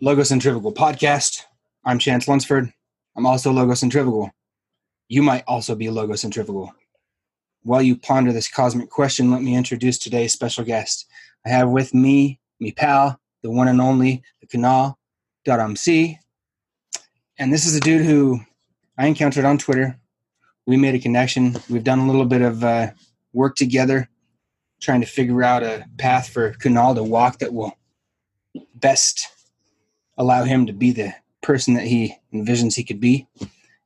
Logo Centrifugal podcast. I'm Chance Lunsford. I'm also Logo Centrifugal. You might also be Logo Centrifugal. While you ponder this cosmic question, let me introduce today's special guest. I have with me, me pal, the one and only, the Kunal, MC. And this is a dude who I encountered on Twitter. We made a connection. We've done a little bit of uh, work together, trying to figure out a path for Kunal to walk that will best allow him to be the person that he envisions he could be.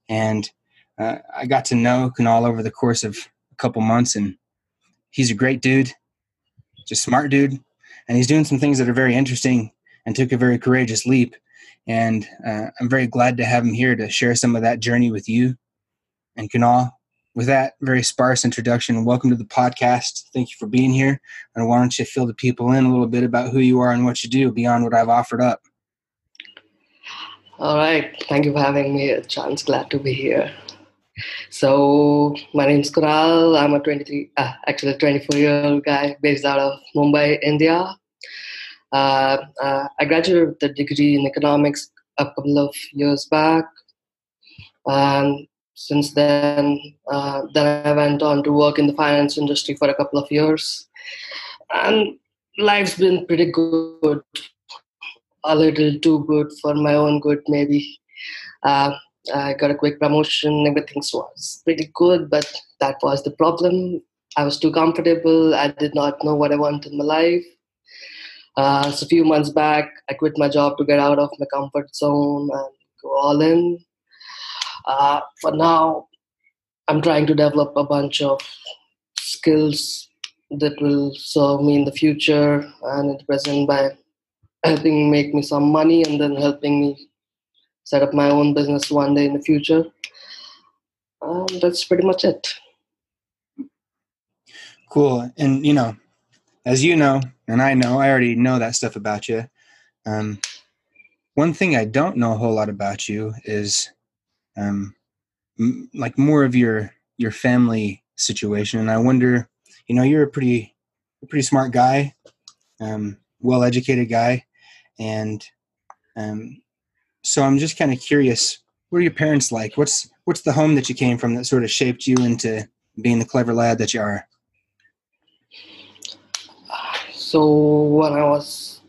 And uh, I got to know Kunal over the course of a couple months, and he's a great dude, just smart dude, and he's doing some things that are very interesting and took a very courageous leap. And uh, I'm very glad to have him here to share some of that journey with you and Kunal. With that very sparse introduction, welcome to the podcast. Thank you for being here. And why don't you fill the people in a little bit about who you are and what you do beyond what I've offered up? All right. Thank you for having me, Chance. Glad to be here. So, my name is Kunal. I'm a 23, uh, actually 24 year old guy based out of Mumbai, India. Uh, uh, I graduated with a degree in economics a couple of years back. And since then, uh, then I went on to work in the finance industry for a couple of years. And life's been pretty good, a little too good for my own good, maybe. Uh, I got a quick promotion, everything was pretty good, but that was the problem. I was too comfortable, I did not know what I wanted in my life. Uh, so a few months back, I quit my job to get out of my comfort zone and go all in. Uh, for now, I'm trying to develop a bunch of skills that will serve me in the future and in the present by helping make me some money and then helping me set up my own business one day in the future. Um, that's pretty much it. Cool. And, you know, as you know, and I know, I already know that stuff about you. Um, one thing I don't know a whole lot about you is um, m- like more of your your family situation, and I wonder, you know, you're a pretty a pretty smart guy, um, well educated guy, and um, so I'm just kind of curious. What are your parents like? What's what's the home that you came from that sort of shaped you into being the clever lad that you are? So when I was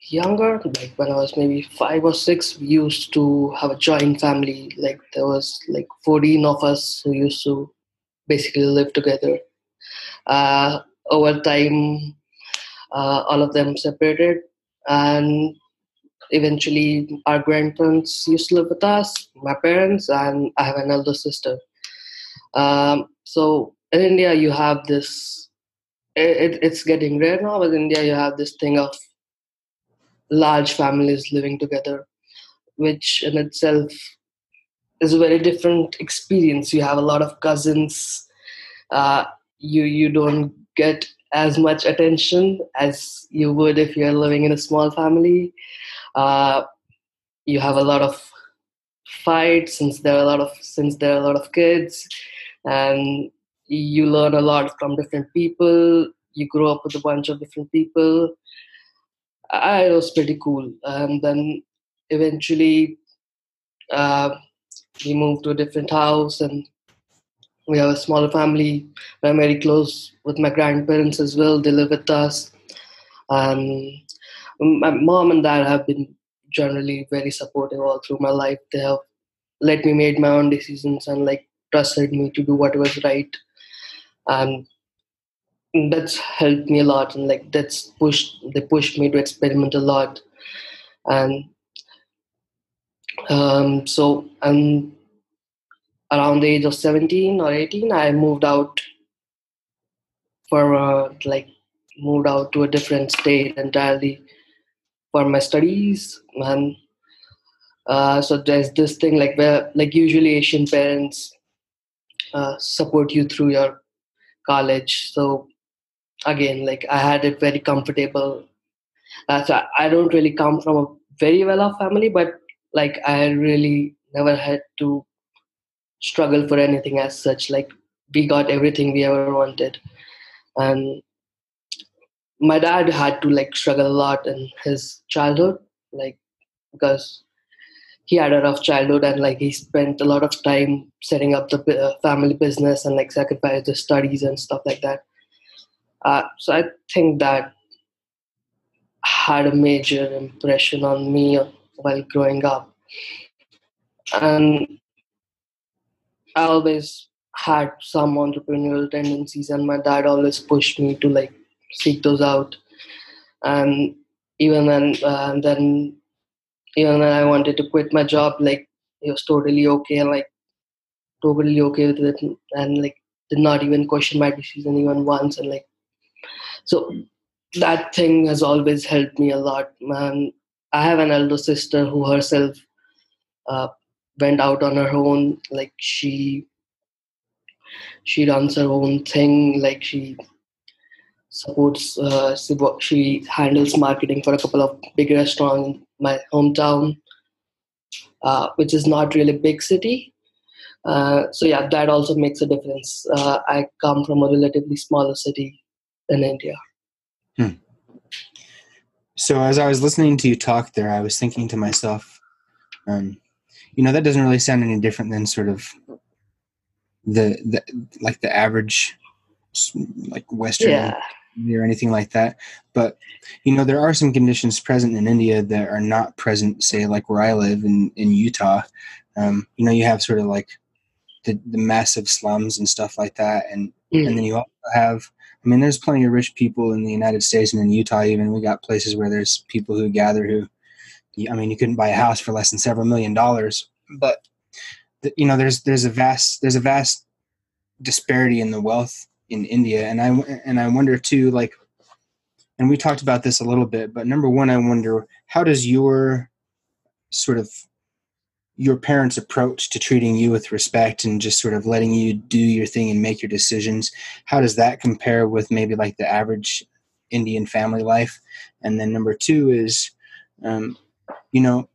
younger, like when I was maybe five or six, we used to have a joint family. Like there was like 14 of us who used to basically live together. Uh, over time, uh, all of them separated, and eventually our grandparents used to live with us, my parents, and I have an elder sister. Um, so in India, you have this it, it's getting rare now. But in India, you have this thing of large families living together, which in itself is a very different experience. You have a lot of cousins. Uh, you you don't get as much attention as you would if you're living in a small family. Uh, you have a lot of fights since there are a lot of since there are a lot of kids, and you learn a lot from different people. You grow up with a bunch of different people. I, it was pretty cool. And then eventually uh, we moved to a different house and we have a smaller family. I'm very close with my grandparents as well. They live with us. Um, my mom and dad have been generally very supportive all through my life. They have let me make my own decisions and like trusted me to do what was right. And that's helped me a lot and like that's pushed they pushed me to experiment a lot. And um, so and around the age of 17 or 18 i moved out for uh, like moved out to a different state entirely for my studies and uh, so there's this thing like where like usually asian parents uh, support you through your college. So again, like I had it very comfortable. Uh, so I don't really come from a very well off family, but like I really never had to struggle for anything as such. Like we got everything we ever wanted, and my dad had to like struggle a lot in his childhood. Like because he had a rough childhood and like he spent a lot of time setting up the uh, family business and like sacrificed his studies and stuff like that. Uh, so I think that had a major impression on me while growing up. And I always had some entrepreneurial tendencies, and my dad always pushed me to like seek those out. And even then, uh, then even when I wanted to quit my job, like he was totally okay like totally okay with it, and like did not even question my decision even once, and like so that thing has always helped me a lot. Man, I have an elder sister who herself uh, went out on her own. Like she she runs her own thing. Like she supports. Uh, she handles marketing for a couple of big restaurants in my hometown, uh, which is not really a big city. Uh, so yeah, that also makes a difference. Uh, I come from a relatively smaller city in India. Hmm. So as I was listening to you talk there, I was thinking to myself, um, you know, that doesn't really sound any different than sort of the, the like the average like Western yeah. or anything like that. But you know, there are some conditions present in India that are not present, say, like where I live in in Utah. Um, you know, you have sort of like the, the massive slums and stuff like that, and mm. and then you also have I mean, there's plenty of rich people in the United States and in Utah. Even we got places where there's people who gather who, I mean, you couldn't buy a house for less than several million dollars. But you know, there's there's a vast there's a vast disparity in the wealth in India, and I and I wonder too, like, and we talked about this a little bit. But number one, I wonder how does your sort of your parents' approach to treating you with respect and just sort of letting you do your thing and make your decisions, how does that compare with maybe like the average Indian family life? And then number two is, um, you know,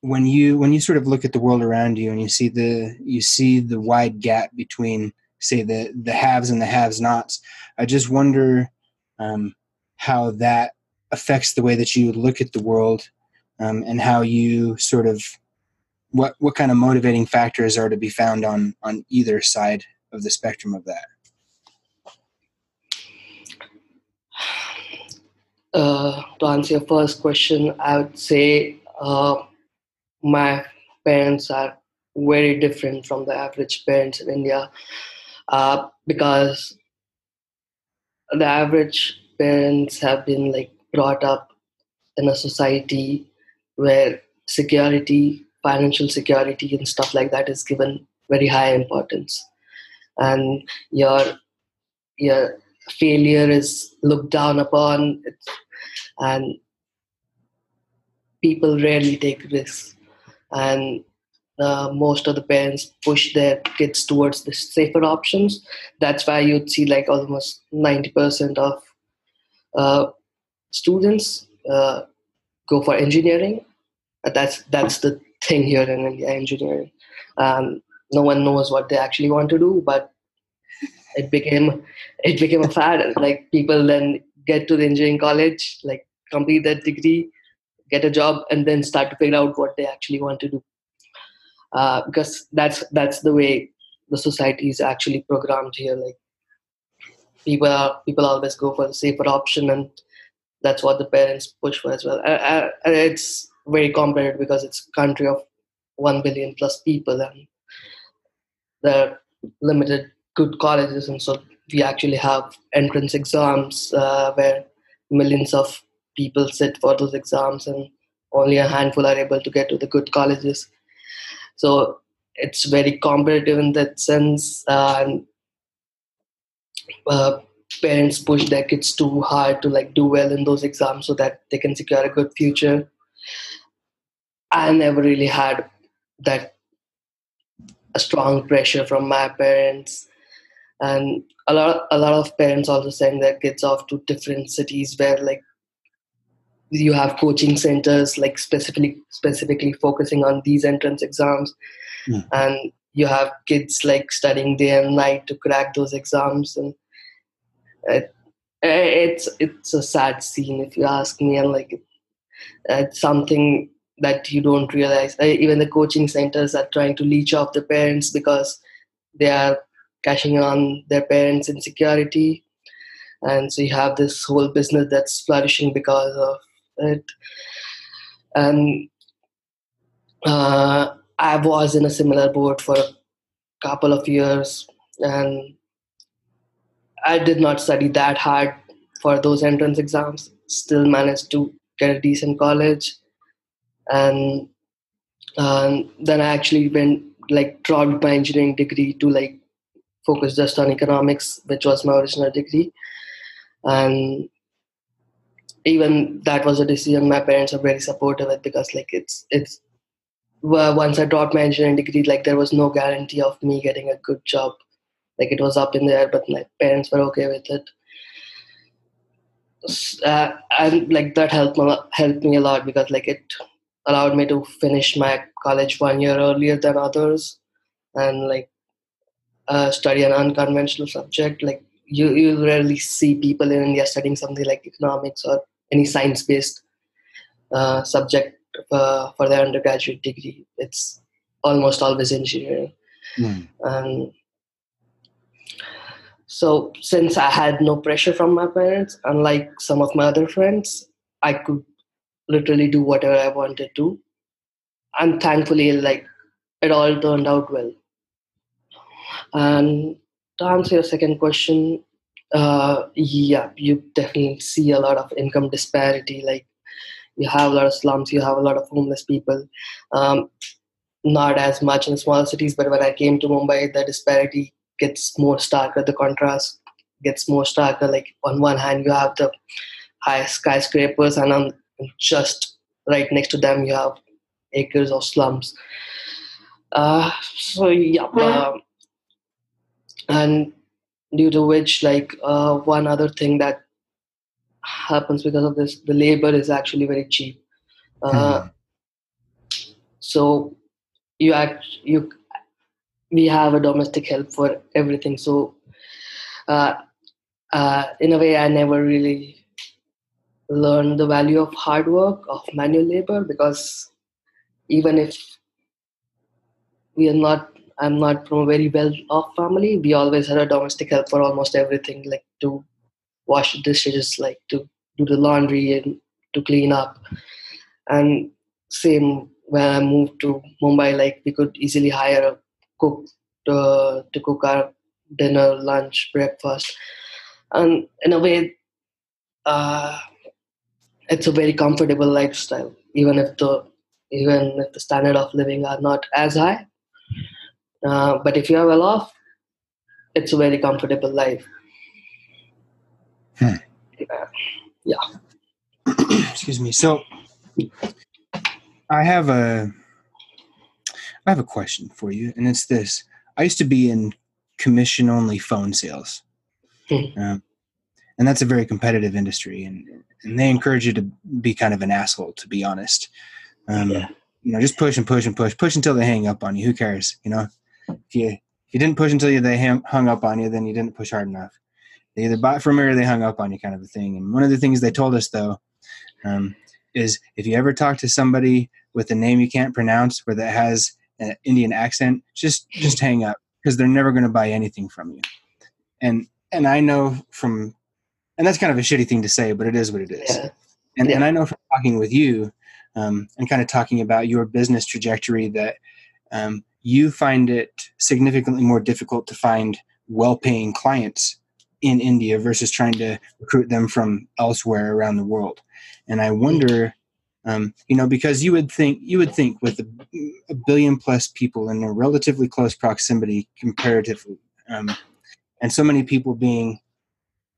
when you when you sort of look at the world around you and you see the you see the wide gap between say the the haves and the have nots, I just wonder um, how that affects the way that you look at the world um, and how you sort of what what kind of motivating factors are to be found on on either side of the spectrum of that uh, to answer your first question i would say uh, my parents are very different from the average parents in india. Uh, because the average parents have been like brought up in a society where security financial security and stuff like that is given very high importance. And your your failure is looked down upon and people rarely take risks and uh, most of the parents push their kids towards the safer options that's why you'd see like almost 90% of uh, students uh, go for engineering that's that's the thing here in India, engineering. Um, no one knows what they actually want to do, but it became it became a fad. Like people then get to the engineering college, like complete that degree, get a job, and then start to figure out what they actually want to do. Uh, because that's that's the way the society is actually programmed here. Like people are, people always go for the safer option, and that's what the parents push for as well. It's very competitive because it's a country of 1 billion plus people and there are limited good colleges and so we actually have entrance exams uh, where millions of people sit for those exams and only a handful are able to get to the good colleges. So it's very competitive in that sense uh, and uh, parents push their kids too hard to like do well in those exams so that they can secure a good future. I never really had that a strong pressure from my parents, and a lot a lot of parents also send their kids off to different cities where like you have coaching centers like specifically specifically focusing on these entrance exams mm. and you have kids like studying day and night to crack those exams and it, it's it's a sad scene if you ask me and like it's something that you don't realize. Even the coaching centers are trying to leech off the parents because they are cashing on their parents' insecurity. And so you have this whole business that's flourishing because of it. And uh, I was in a similar boat for a couple of years, and I did not study that hard for those entrance exams. Still managed to get a decent college, and um, then I actually went like dropped my engineering degree to like focus just on economics, which was my original degree, and even that was a decision my parents are very supportive of because like it's it's once I dropped my engineering degree, like there was no guarantee of me getting a good job. Like it was up in the air, but my parents were okay with it. Uh, and like that helped me, helped me a lot because like it allowed me to finish my college one year earlier than others, and like uh, study an unconventional subject. Like you, you rarely see people in India studying something like economics or any science based uh, subject uh, for their undergraduate degree. It's almost always engineering. Mm. And so, since I had no pressure from my parents, unlike some of my other friends, I could literally do whatever I wanted to. And thankfully, like it all turned out well. And to answer your second question, uh, yeah, you definitely see a lot of income disparity. Like you have a lot of slums, you have a lot of homeless people. Um, not as much in small cities, but when I came to Mumbai, the disparity gets more starker. The contrast gets more starker. Like on one hand, you have the high skyscrapers, and on just right next to them, you have acres of slums. Uh, so yeah, uh, and due to which, like uh, one other thing that happens because of this the labor is actually very cheap uh, hmm. so you act you we have a domestic help for everything so uh, uh, in a way i never really learned the value of hard work of manual labor because even if we are not i'm not from a very well off family we always had a domestic help for almost everything like to wash the dishes, like to do the laundry and to clean up. And same when I moved to Mumbai, like we could easily hire a cook to, to cook our dinner, lunch, breakfast. And in a way, uh, it's a very comfortable lifestyle, even if the even if the standard of living are not as high. Uh, but if you are well off, it's a very comfortable life. Hmm. Yeah. Excuse me. So I have a I have a question for you, and it's this. I used to be in commission only phone sales. Hmm. Um, and that's a very competitive industry and and they encourage you to be kind of an asshole to be honest um, yeah. you know just push and push and push push until they hang up on you who cares you know if you if you didn't push until you, they hung up on you then you didn't push hard enough they either bought from me or they hung up on you, kind of a thing. And one of the things they told us though um, is if you ever talk to somebody with a name you can't pronounce or that has an Indian accent, just just hang up because they're never going to buy anything from you. And and I know from and that's kind of a shitty thing to say, but it is what it is. Yeah. And yeah. and I know from talking with you um, and kind of talking about your business trajectory that um, you find it significantly more difficult to find well-paying clients in India versus trying to recruit them from elsewhere around the world. And I wonder, um, you know, because you would think you would think with a, a billion plus people in a relatively close proximity comparatively, um, and so many people being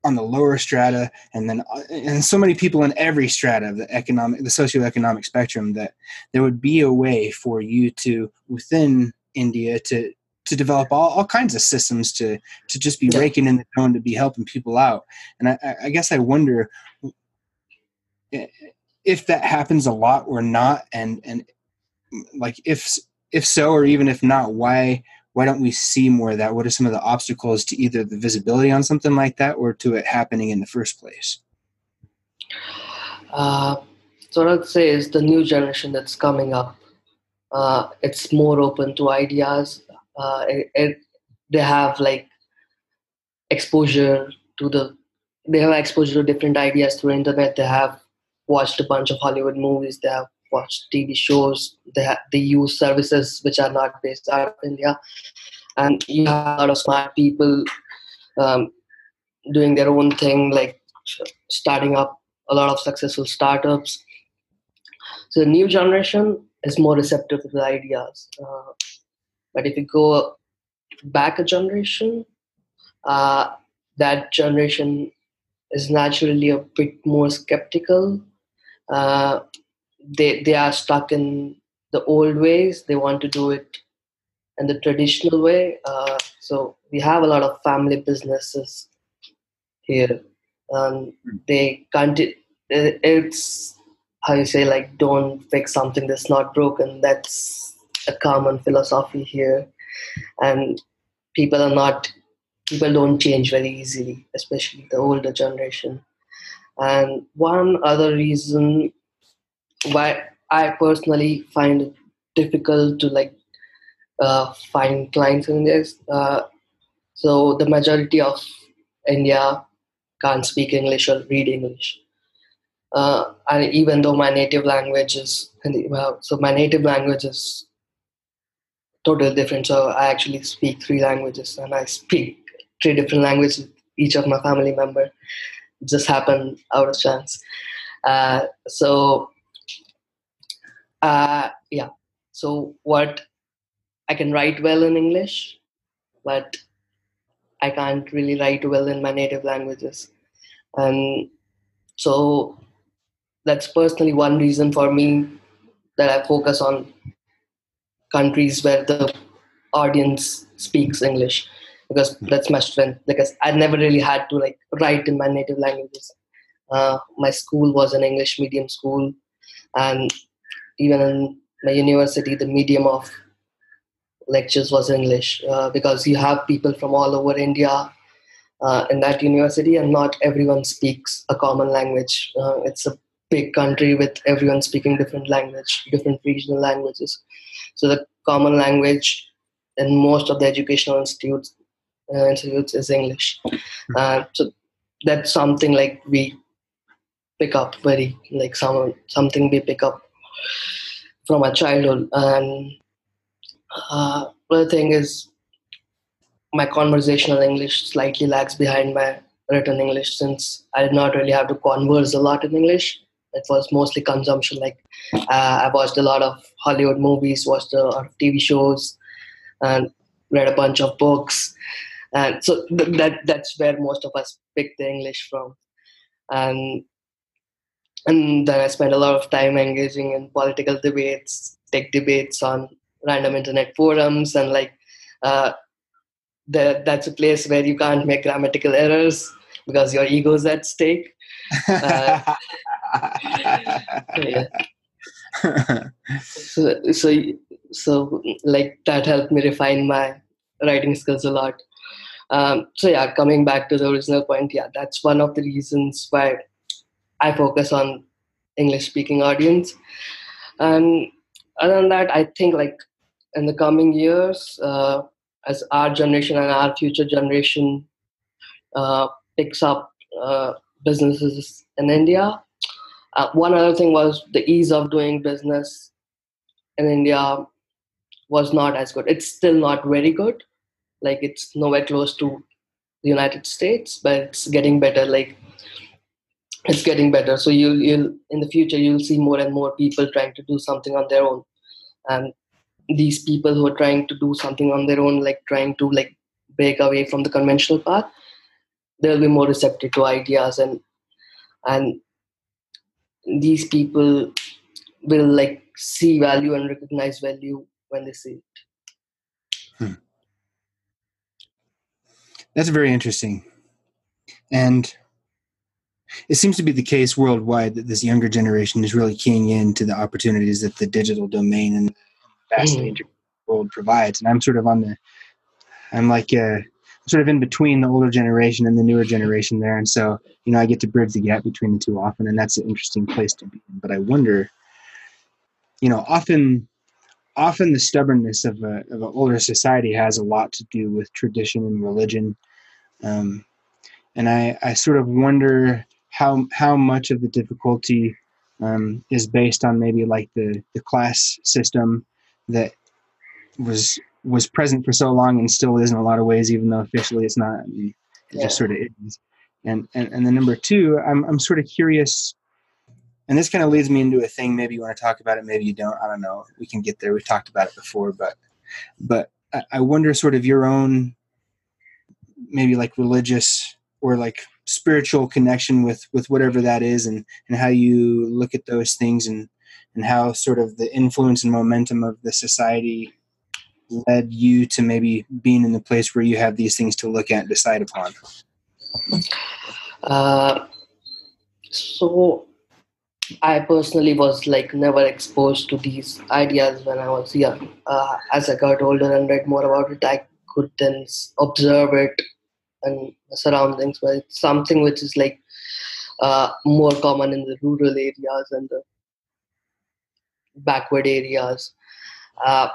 on the lower strata, and then uh, and so many people in every strata of the economic, the socioeconomic spectrum, that there would be a way for you to within India to to develop all, all kinds of systems to to just be yeah. raking in the tone to be helping people out and I, I guess i wonder if that happens a lot or not and and like if if so or even if not why why don't we see more of that what are some of the obstacles to either the visibility on something like that or to it happening in the first place uh, so what I'd say is the new generation that's coming up. Uh, it's more open to ideas. Uh, it, it, they have like exposure to the. They have exposure to different ideas through internet. They have watched a bunch of Hollywood movies. They have watched TV shows. They ha- they use services which are not based out of India, and you have a lot of smart people um, doing their own thing, like starting up a lot of successful startups. So the new generation is more receptive to the ideas. Uh, but if you go back a generation, uh, that generation is naturally a bit more skeptical. Uh, they they are stuck in the old ways. They want to do it in the traditional way. Uh, so we have a lot of family businesses here. Um, they can't. It's how you say like don't fix something that's not broken. That's a common philosophy here, and people are not. People don't change very easily, especially the older generation. And one other reason why I personally find it difficult to like uh, find clients in this. Uh, so the majority of India can't speak English or read English. Uh, and even though my native language is well, so my native language is totally different. So I actually speak three languages, and I speak three different languages with each of my family member. It just happened out of chance. Uh, so uh, yeah. So what I can write well in English, but I can't really write well in my native languages. And so that's personally one reason for me that I focus on countries where the audience speaks English because that's my strength. Because I never really had to like write in my native languages. Uh, my school was an English medium school, and even in my university, the medium of lectures was English uh, because you have people from all over India uh, in that university, and not everyone speaks a common language. Uh, it's a big country with everyone speaking different language, different regional languages. So the common language in most of the educational institutes uh, institutes is English. Uh, so that's something like we pick up very like some something we pick up from our childhood and uh, thing is my conversational English slightly lags behind my written English since I did not really have to converse a lot in English. It was mostly consumption. Like uh, I watched a lot of Hollywood movies, watched a lot of TV shows, and read a bunch of books. And so th- that that's where most of us pick the English from. And and then I spent a lot of time engaging in political debates, tech debates on random internet forums, and like uh, the, that's a place where you can't make grammatical errors because your ego's at stake. Uh, yeah. so, so, so, like that helped me refine my writing skills a lot. Um, so yeah, coming back to the original point, yeah, that's one of the reasons why I focus on English speaking audience. And other than that, I think like in the coming years, uh, as our generation and our future generation uh, picks up uh, businesses in India, uh, one other thing was the ease of doing business in India was not as good. It's still not very good. Like it's nowhere close to the United States, but it's getting better. Like it's getting better. So you'll you'll in the future you'll see more and more people trying to do something on their own, and these people who are trying to do something on their own, like trying to like break away from the conventional path, they'll be more receptive to ideas and and these people will like see value and recognize value when they see it. Hmm. That's very interesting. And it seems to be the case worldwide that this younger generation is really keying in to the opportunities that the digital domain and vastly mm. world provides. And I'm sort of on the, I'm like, uh, sort of in between the older generation and the newer generation there, and so you know I get to bridge the gap between the two often, and that's an interesting place to be in. But I wonder, you know, often often the stubbornness of, a, of an older society has a lot to do with tradition and religion. Um, and I, I sort of wonder how, how much of the difficulty um, is based on maybe like the, the class system that was was present for so long and still is in a lot of ways, even though officially it's not. I mean, it yeah. just sort of is. And, and and then number two, I'm I'm sort of curious and this kind of leads me into a thing maybe you want to talk about it maybe you don't i don't know we can get there we've talked about it before but but i wonder sort of your own maybe like religious or like spiritual connection with with whatever that is and and how you look at those things and and how sort of the influence and momentum of the society led you to maybe being in the place where you have these things to look at and decide upon uh, so I personally was like never exposed to these ideas when I was young. Uh, as I got older and read more about it, I could then observe it and surroundings. But it's something which is like uh, more common in the rural areas and the backward areas. Uh,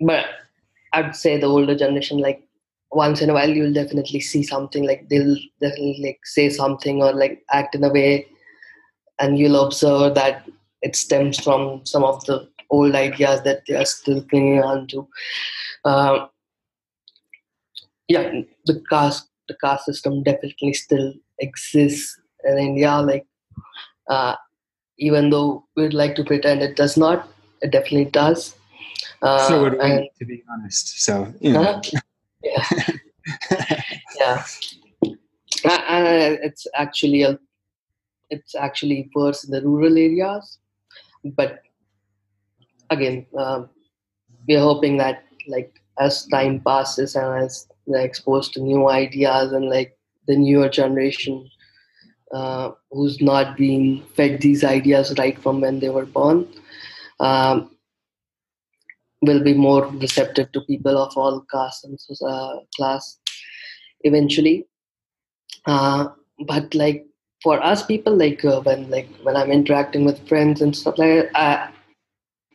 but I'd say the older generation, like once in a while, you'll definitely see something like they'll definitely like say something or like act in a way and you'll observe that it stems from some of the old ideas that they are still clinging on to. Uh, yeah, the caste the caste system definitely still exists in India. Like, uh, even though we'd like to pretend it does not, it definitely does. Uh, so would we, and, to be honest. So you know. Uh-huh. yeah, yeah. And it's actually a it's actually worse in the rural areas but again um, we're hoping that like as time passes and as they're exposed to new ideas and like the newer generation uh, who's not being fed these ideas right from when they were born um, will be more receptive to people of all castes and uh, class eventually. Uh, but like for us people like uh, when like when i'm interacting with friends and stuff like that i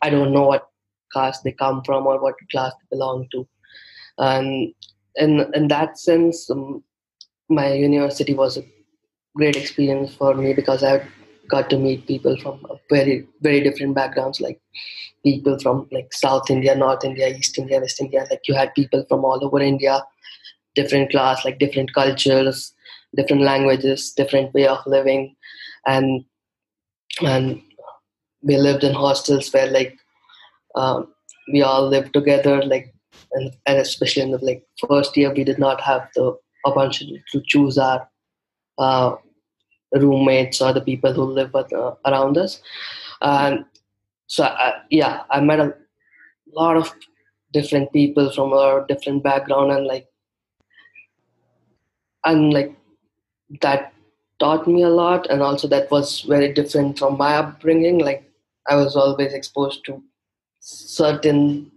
i don't know what caste they come from or what class they belong to. And in in that sense um, my university was a great experience for me because i got to meet people from very very different backgrounds like people from like south india north india east india west india. Like you had people from all over india different class like different cultures different languages, different way of living, and and we lived in hostels where like um, we all lived together, like and, and especially in the like first year we did not have the opportunity to choose our uh, roommates or the people who live with, uh, around us, and so I, yeah, I met a lot of different people from a different background and like and like that taught me a lot. And also that was very different from my upbringing. Like i was always exposed to certain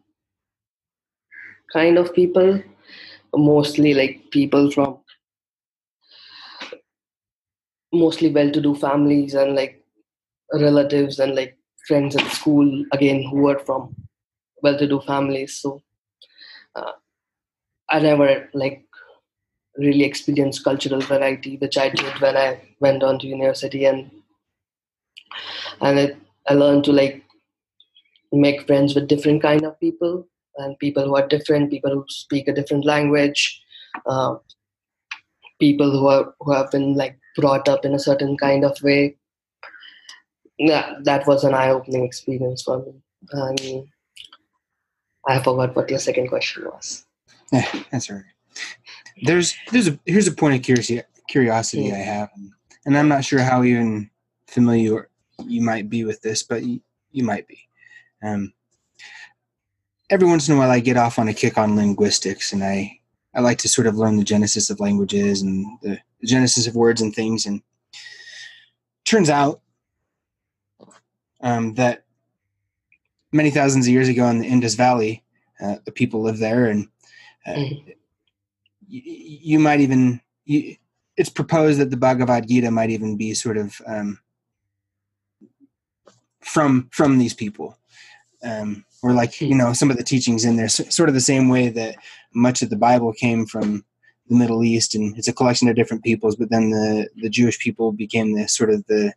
kind of people mostly like people from mostly well-to-do families and like relatives and like friends at school again who were from well-to-do families. So uh, i never like really experienced cultural variety, which I did when I went on to university, and and it, I learned to like make friends with different kind of people and people who are different, people who speak a different language, uh, people who are who have been like brought up in a certain kind of way. Yeah, that was an eye-opening experience for me. And I forgot what your second question was. Yeah, that's all right there's there's a here's a point of curiosity curiosity yeah. I have, and I'm not sure how even familiar you might be with this, but you, you might be. Um, every once in a while, I get off on a kick on linguistics, and I I like to sort of learn the genesis of languages and the, the genesis of words and things. And turns out um, that many thousands of years ago in the Indus Valley, uh, the people lived there, and uh, mm-hmm you, you might even you, it's proposed that the Bhagavad Gita might even be sort of um, from from these people, um, or like you know some of the teachings in there, sort of the same way that much of the Bible came from the Middle East, and it's a collection of different peoples. But then the the Jewish people became the sort of the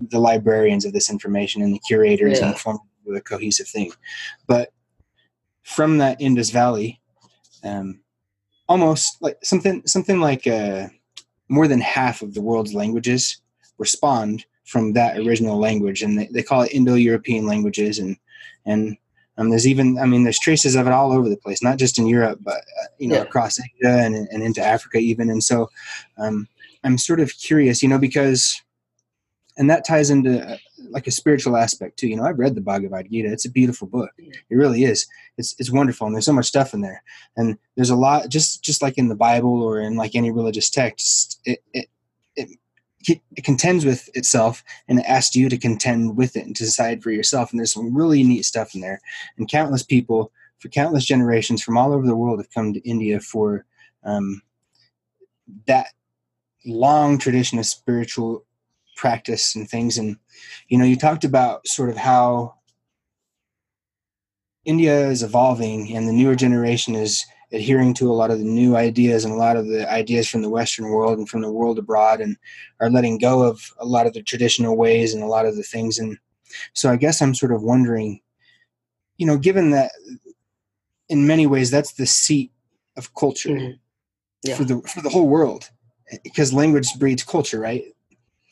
the librarians of this information and the curators yeah. and formed a cohesive thing. But from that Indus Valley, um, almost like something something like uh, more than half of the world's languages respond from that original language, and they, they call it Indo-European languages, and and um, there's even I mean there's traces of it all over the place, not just in Europe, but uh, you know yeah. across Asia and, and into Africa even, and so um, I'm sort of curious, you know, because and that ties into uh, like a spiritual aspect too. You know, I've read the Bhagavad Gita. It's a beautiful book. It really is. It's it's wonderful, and there's so much stuff in there. And there's a lot, just just like in the Bible or in like any religious text, it it it, it contends with itself, and it asks you to contend with it and to decide for yourself. And there's some really neat stuff in there. And countless people, for countless generations from all over the world, have come to India for um, that long tradition of spiritual practice and things and you know you talked about sort of how india is evolving and the newer generation is adhering to a lot of the new ideas and a lot of the ideas from the western world and from the world abroad and are letting go of a lot of the traditional ways and a lot of the things and so i guess i'm sort of wondering you know given that in many ways that's the seat of culture mm-hmm. yeah. for the for the whole world because language breeds culture right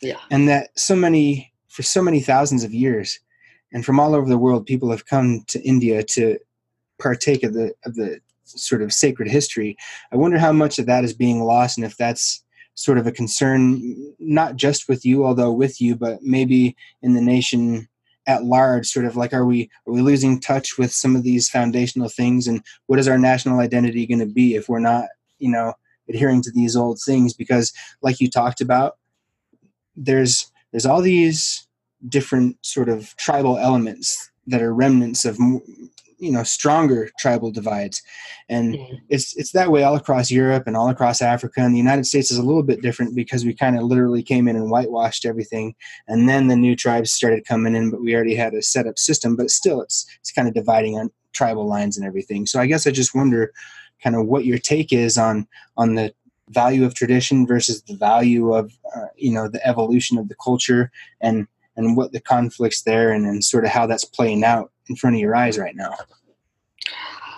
yeah. And that so many, for so many thousands of years, and from all over the world, people have come to India to partake of the of the sort of sacred history. I wonder how much of that is being lost, and if that's sort of a concern, not just with you, although with you, but maybe in the nation at large. Sort of like, are we are we losing touch with some of these foundational things, and what is our national identity going to be if we're not, you know, adhering to these old things? Because, like you talked about, there's there's all these different sort of tribal elements that are remnants of you know stronger tribal divides. And mm-hmm. it's it's that way all across Europe and all across Africa. And the United States is a little bit different because we kind of literally came in and whitewashed everything. And then the new tribes started coming in but we already had a set up system but still it's it's kind of dividing on tribal lines and everything. So I guess I just wonder kind of what your take is on on the value of tradition versus the value of uh, you know the evolution of the culture and and what the conflicts there and, and sort of how that's playing out in front of your eyes right now?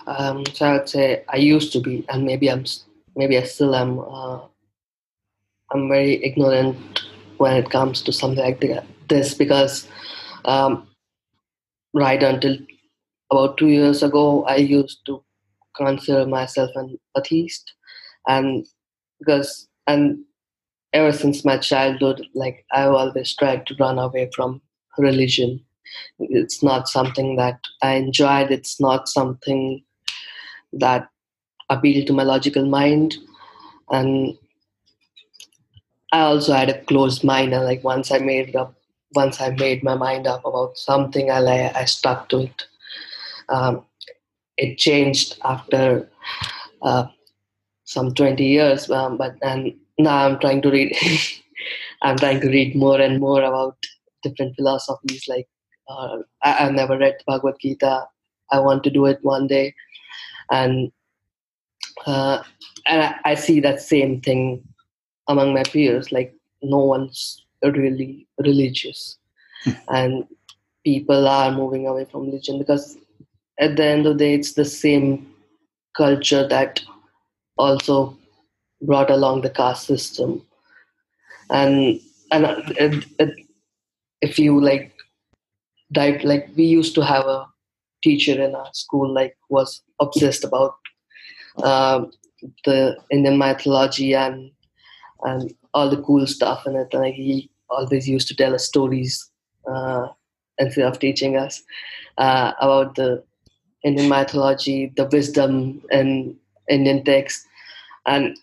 Um, so i would say i used to be and maybe i'm maybe i still am uh, i'm very ignorant when it comes to something like this because um, right until about two years ago i used to consider myself an atheist and because and ever since my childhood like i've always tried to run away from religion. It's not something that i enjoyed. It's not something that appealed to my logical mind. And i also had a closed mind. And like once i made up once i made my mind up about something i i stuck to it. Um, it changed after uh, some 20 years um, but and now i'm trying to read. I'm trying to read more and more about different philosophies like uh, I, have never read bhagavad gita. I want to do it one day. And uh, and I, I see that same thing among my peers like no one's really religious. Hmm. and people are moving away from religion because at the end of the day it's the same culture that also brought along the caste system. And and it, it, if you like dive like we used to have a teacher in our school like was obsessed about uh, the indian mythology and and all the cool stuff in it. And like, he always used to tell us stories uh, instead of teaching us uh, about the indian mythology the wisdom and indian texts. And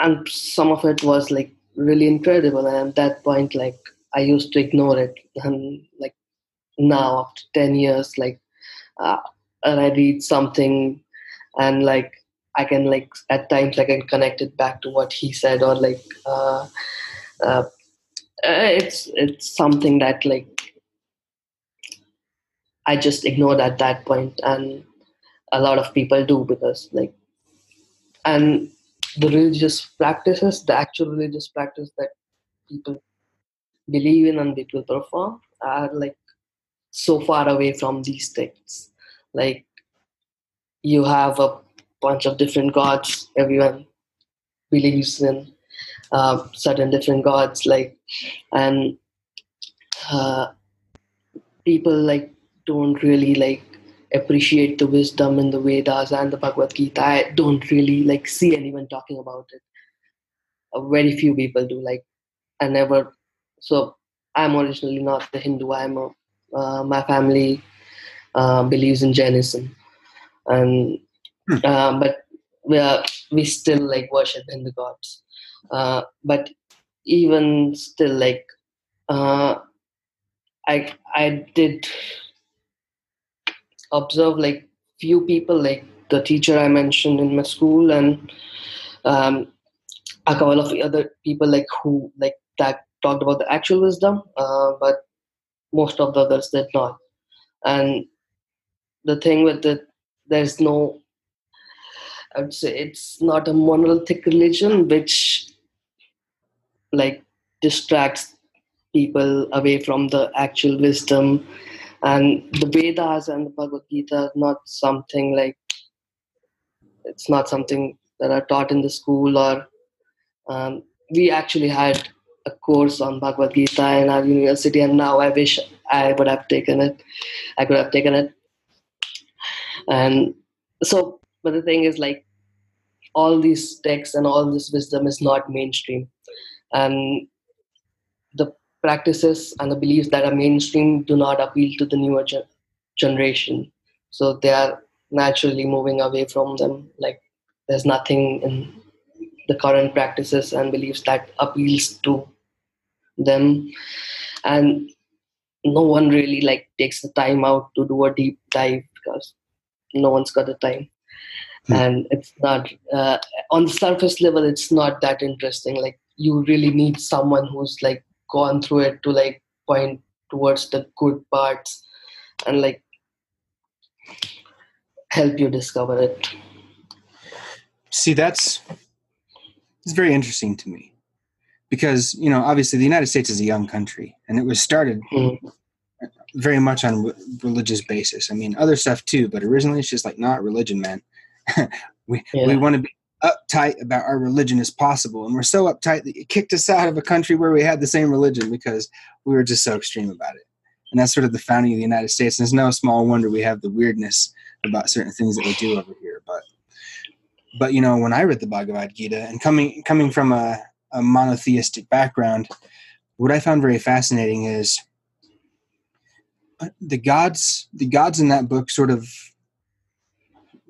and some of it was like really incredible and at that point like i used to ignore it. And like now after 10 years like uh, and i read something and like I can like at times I can connect it back to what he said or like uh, uh, it's it's something that like I just ignored at that point and a lot of people do because like and the religious practices the actual religious practice that people believe in and people perform are like so far away from these things. Like you have a bunch of different gods everyone believes in uh, certain different gods like and uh, people like don't really like appreciate the wisdom in the Vedas and the Bhagavad Gita. I don't really like see anyone talking about it. Very few people do. Like I never. So I'm originally not the Hindu. I'm a, uh, my family uh, believes in Jainism, and hmm. uh, but we are, we still like worship Hindu gods. Uh, but even still, like uh, I I did observe like few people like the teacher I mentioned in my school and um, a couple of other people like who like that talked about the actual wisdom, uh, but most of the others did not. And the thing with it, there's no, I would say it's not a monolithic religion which like distracts people away from the actual wisdom and the vedas and the bhagavad gita are not something like it's not something that are taught in the school or um, we actually had a course on bhagavad gita in our university and now i wish i would have taken it. I could have taken it. And so but the thing is like all these texts and all this wisdom is not mainstream. And practices and the beliefs that are mainstream do not appeal to the newer ge- generation. So they are naturally moving away from them like there's nothing in the current practices and beliefs that appeals to them. And no one really like takes the time out to do a deep dive because no one's got the time. Hmm. and it's not uh, on the surface level it's not that interesting. Like you really need someone who's like gone through it to like point towards the good parts and like help you discover it see that's it's very interesting to me because you know obviously the united states is a young country and it was started mm-hmm. very much on religious basis i mean other stuff too but originally it's just like not religion man we yeah. we want to be uptight about our religion as possible. And we're so uptight that it kicked us out of a country where we had the same religion because we were just so extreme about it. And that's sort of the founding of the United States. And it's no small wonder we have the weirdness about certain things that we do over here. But but you know, when I read the Bhagavad Gita and coming coming from a, a monotheistic background, what I found very fascinating is uh, the gods the gods in that book sort of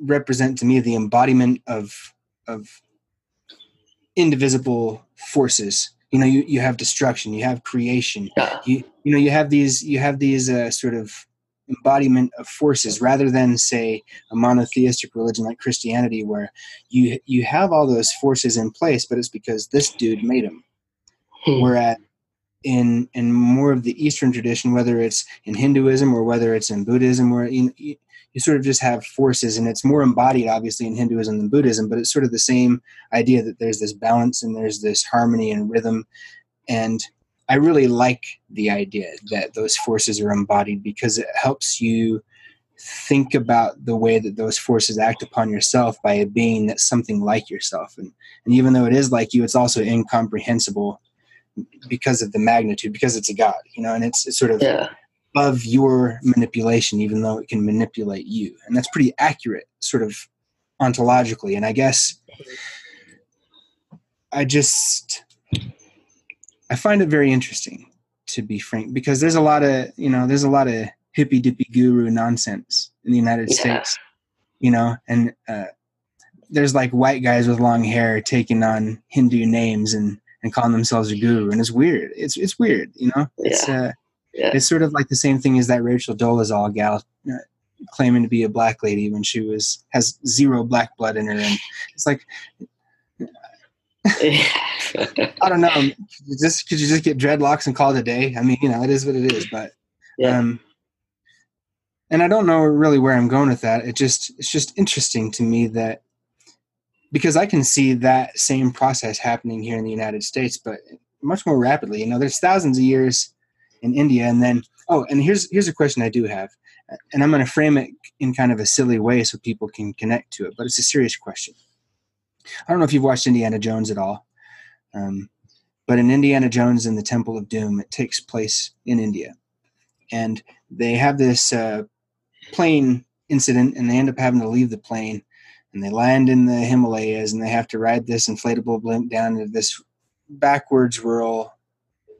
represent to me the embodiment of of indivisible forces you know you, you have destruction you have creation yeah. you you know you have these you have these uh, sort of embodiment of forces rather than say a monotheistic religion like christianity where you you have all those forces in place but it's because this dude made them hmm. whereas in in more of the eastern tradition whether it's in hinduism or whether it's in buddhism where you, you, sort of just have forces and it's more embodied obviously in hinduism than buddhism but it's sort of the same idea that there's this balance and there's this harmony and rhythm. And i really like the idea that those forces are embodied because it helps you think about the way that those forces act upon yourself by a being that's something like yourself. And, and even though it is like you it's also incomprehensible because of the magnitude because it's a god you know and it's, it's sort of yeah of your manipulation, even though it can manipulate you. And that's pretty accurate, sort of ontologically. And I guess I just I find it very interesting to be frank, because there's a lot of you know there's a lot of hippy dippy guru nonsense in the United yeah. States, you know, and uh, there's like white guys with long hair taking on Hindu names and and calling themselves a guru, and it's weird. It's it's weird, you know. It's yeah. uh, yeah. It's sort of like the same thing as that Rachel Dolezal gal. Uh, claiming to be a black lady when she was has zero black blood in her and it's like I don't know. Just could you just get dreadlocks and call it a day? I mean, you know, it is what it is. But yeah. um, and I don't know really where I'm going with that. It just it's just interesting to me that because I can see that same process happening here in the United States, but much more rapidly. You know, there's thousands of years in India, and then oh, and here's here's a question I do have, and I'm going to frame it in kind of a silly way so people can connect to it, but it's a serious question. I don't know if you've watched Indiana Jones at all, um, but in Indiana Jones and the Temple of Doom, it takes place in India, and they have this uh, plane incident, and they end up having to leave the plane, and they land in the Himalayas, and they have to ride this inflatable blimp down to this backwards rural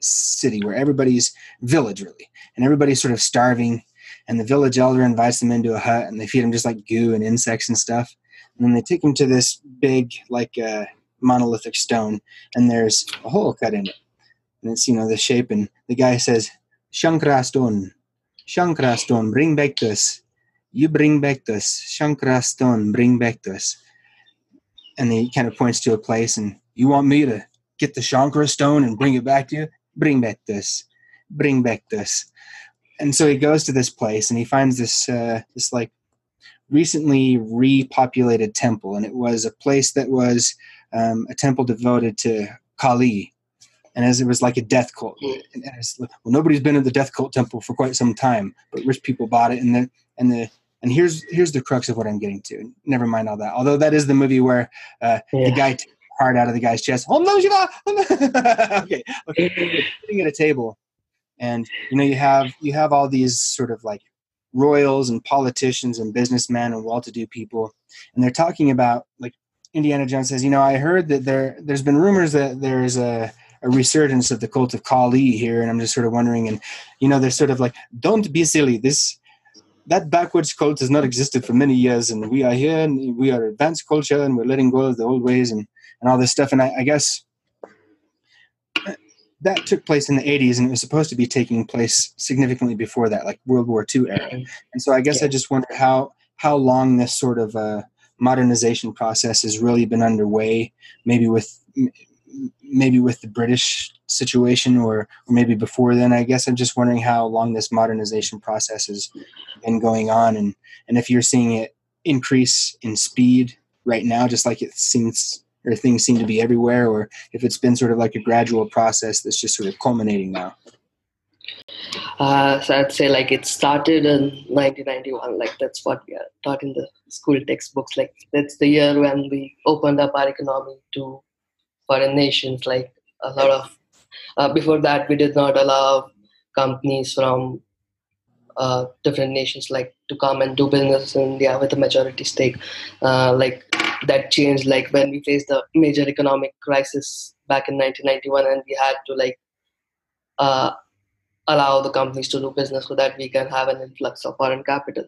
city where everybody's village really, and everybody's sort of starving. And the village elder invites them into a hut, and they feed them just like goo and insects and stuff. And then they take them to this big like uh, monolithic stone and there's a hole cut in it. And it's you know the shape and the guy says shankara stone shankara stone bring back this. You bring back this. Shankara stone bring back this. And he kind of points to a place and you want me to get the shankara stone and bring it back to you bring back this bring back this and so he goes to this place and he finds this uh, this like recently repopulated temple, and it was a place that was um, a temple devoted to Kali, and as it was like a death cult. And as, well, nobody's been in the death cult temple for quite some time, but rich people bought it, and the and the and here's here's the crux of what I'm getting to. Never mind all that. Although that is the movie where uh, yeah. the guy takes heart out of the guy's chest. Om Namah Shiva. okay, okay. Sitting at a table, and you know you have you have all these sort of like royals and politicians and businessmen and well-to-do people, and they're talking about like Indiana Jones says, you know, I heard that there there's been rumors that there's a a resurgence of the cult of Kali here, and I'm just sort of wondering, and you know, they're sort of like, don't be silly. This that backwards cult has not existed for many years, and we are here, and we are advanced culture, and we're letting go of the old ways, and and all this stuff. And I, I guess that took place in the 80s and it was supposed to be taking place significantly before that like world war ii era and so i guess yeah. i just wonder how how long this sort of uh, modernization process has really been underway maybe with maybe with the british situation or, or maybe before then i guess i'm just wondering how long this modernization process has been going on and and if you're seeing it increase in speed right now just like it seems or things seem to be everywhere, or if it's been sort of like a gradual process that's just sort of culminating now? Uh, so I'd say like it started in 1991. Like that's what we are taught in the school textbooks. Like that's the year when we opened up our economy to foreign nations. Like a lot of uh, before that, we did not allow companies from uh, different nations like to come and do business in India with a majority stake. Uh, like that changed like when we faced the major economic crisis back in 1991 and we had to like uh, allow the companies to do business so that we can have an influx of foreign capital.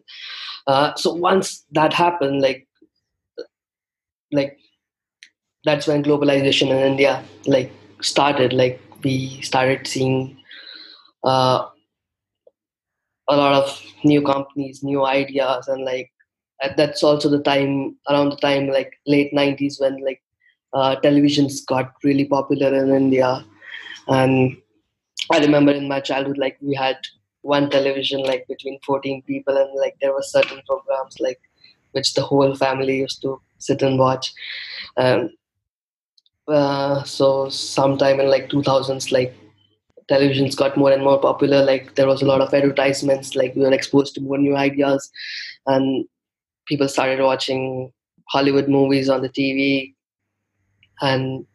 Uh, so once that happened like like that's when globalization in india like started. Like we started seeing uh, a lot of new companies new ideas and like that's also the time around the time like late 90s when like uh, televisions got really popular in india. And i remember in my childhood like we had one television like between 14 people and like there were certain programs like which the whole family used to sit and watch. Um, uh, so sometime in like 2000s like televisions got more and more popular. Like there was a lot of advertisements like we were exposed to more new ideas. And people started watching Hollywood movies on the TV, and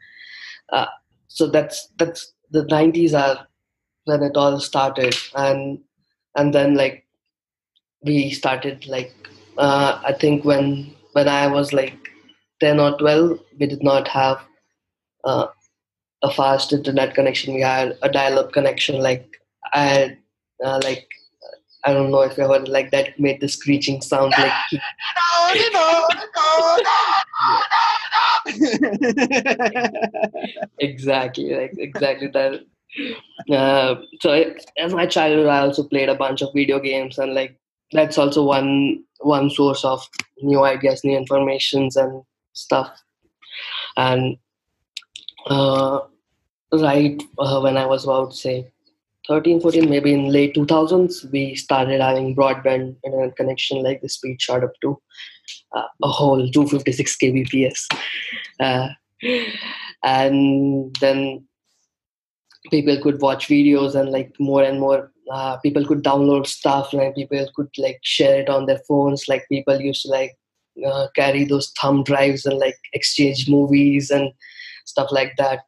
uh, so that's that's the 90s are when it all started, and and then like we started like uh, I think when when I was like 10 or 12, we did not have uh, a fast internet connection. We had a dial-up connection. Like I uh, like I don't know if you heard like that made the screeching sound like exactly like exactly that. Uh, so as my childhood I also played a bunch of video games and like that's also one one source of new ideas new informations and stuff. And uh, right uh, when i was about say 13 14 maybe in late 2000s we started having broadband internet connection like the speed shot up to uh, a whole 256 kbps. Uh, and then people could watch videos and like more and more uh, people could download stuff and people could like share it on their phones like people used to like uh, carry those thumb drives and like exchange movies and stuff like that.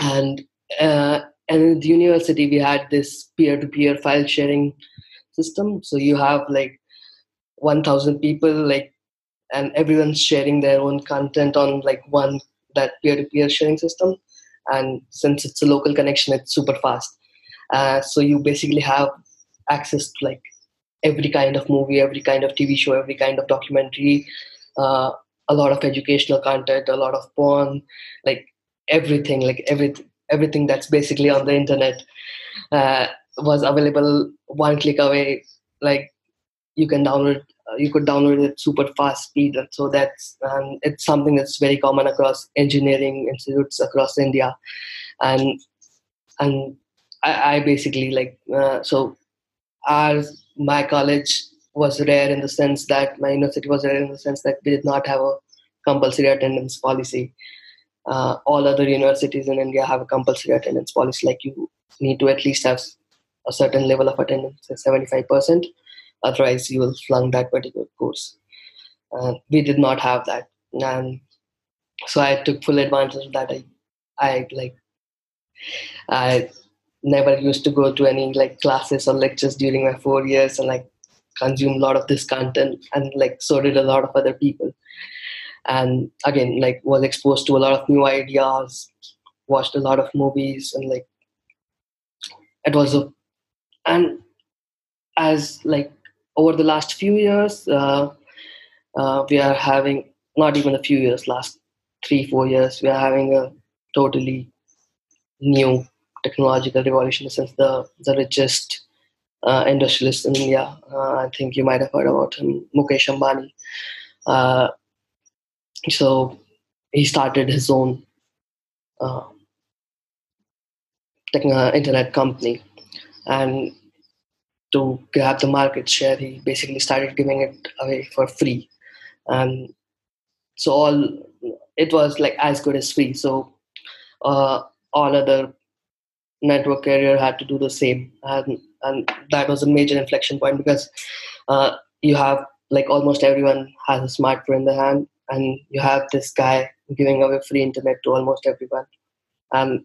And uh, and in the university we had this peer-to-peer file sharing system. So you have like 1000 people like and everyone's sharing their own content on like one that peer-to-peer sharing system. And since it's a local connection it's super fast. Uh, so you basically have access to like every kind of movie every kind of tv show every kind of documentary uh, a lot of educational content a lot of porn like everything like everything everything that's basically on the internet uh, was available one click away. Like you can download uh, you could download it super fast speed and so that's um, it's something that's very common across engineering institutes across india. And and i, I basically like uh, so our my college was rare in the sense that my university was rare in the sense that we did not have a compulsory attendance policy uh, all other universities in India have a compulsory attendance policy. Like you need to at least have a certain level of attendance, seventy five percent. Otherwise, you will flunk that particular course. Uh, we did not have that, and so I took full advantage of that. I, I like, I never used to go to any like classes or lectures during my four years, and like consume a lot of this content, and like so did a lot of other people and again like was exposed to a lot of new ideas watched a lot of movies and like it was a and as like over the last few years uh, uh, we are having not even a few years last three four years we are having a totally new technological revolution since the the richest uh, industrialist in India. Uh, I think you might have heard about him, Mukesh Ambani. Uh, so he started his own uh, uh, internet company. And to grab the market share he basically started giving it away for free. And so all it was like as good as free. So uh, all other network carrier had to do the same. And and that was a major inflection point because uh, you have like almost everyone has a smartphone in their hand and you have this guy giving away free internet to almost everyone. And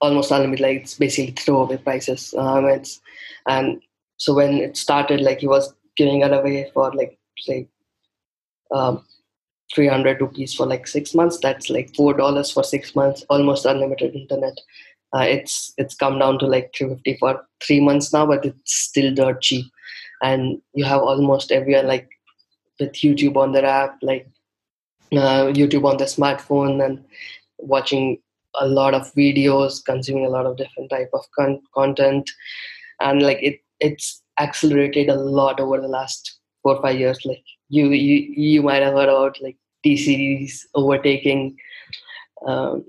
almost unlimited like it's basically throwaway prices. Um, it's and so when it started like he was giving it away for like say um, 300 rupees for like six months that's like four dollars for six months almost unlimited internet. Uh, it's it's come down to like 350 for three months now but it's still dirt cheap. And you have almost everyone like with youtube on their app like uh, YouTube on the smartphone and watching a lot of videos, consuming a lot of different type of con- content, and like it it's accelerated a lot over the last four or five years. Like you you you might have heard about like T series overtaking um,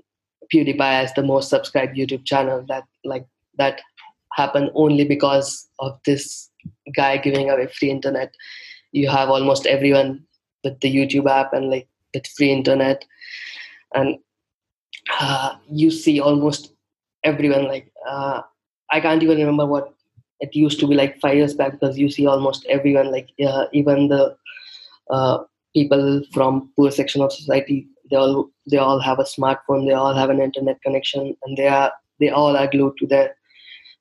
PewDiePie as the most subscribed YouTube channel. That like that happened only because of this guy giving away free internet. You have almost everyone with the YouTube app and like with free internet. And uh, you see almost everyone like uh, i can't even remember what it used to be like five years back because you see almost everyone like uh, even the uh, people from poor section of society they all they all have a smartphone they all have an internet connection and they are they all are glued to their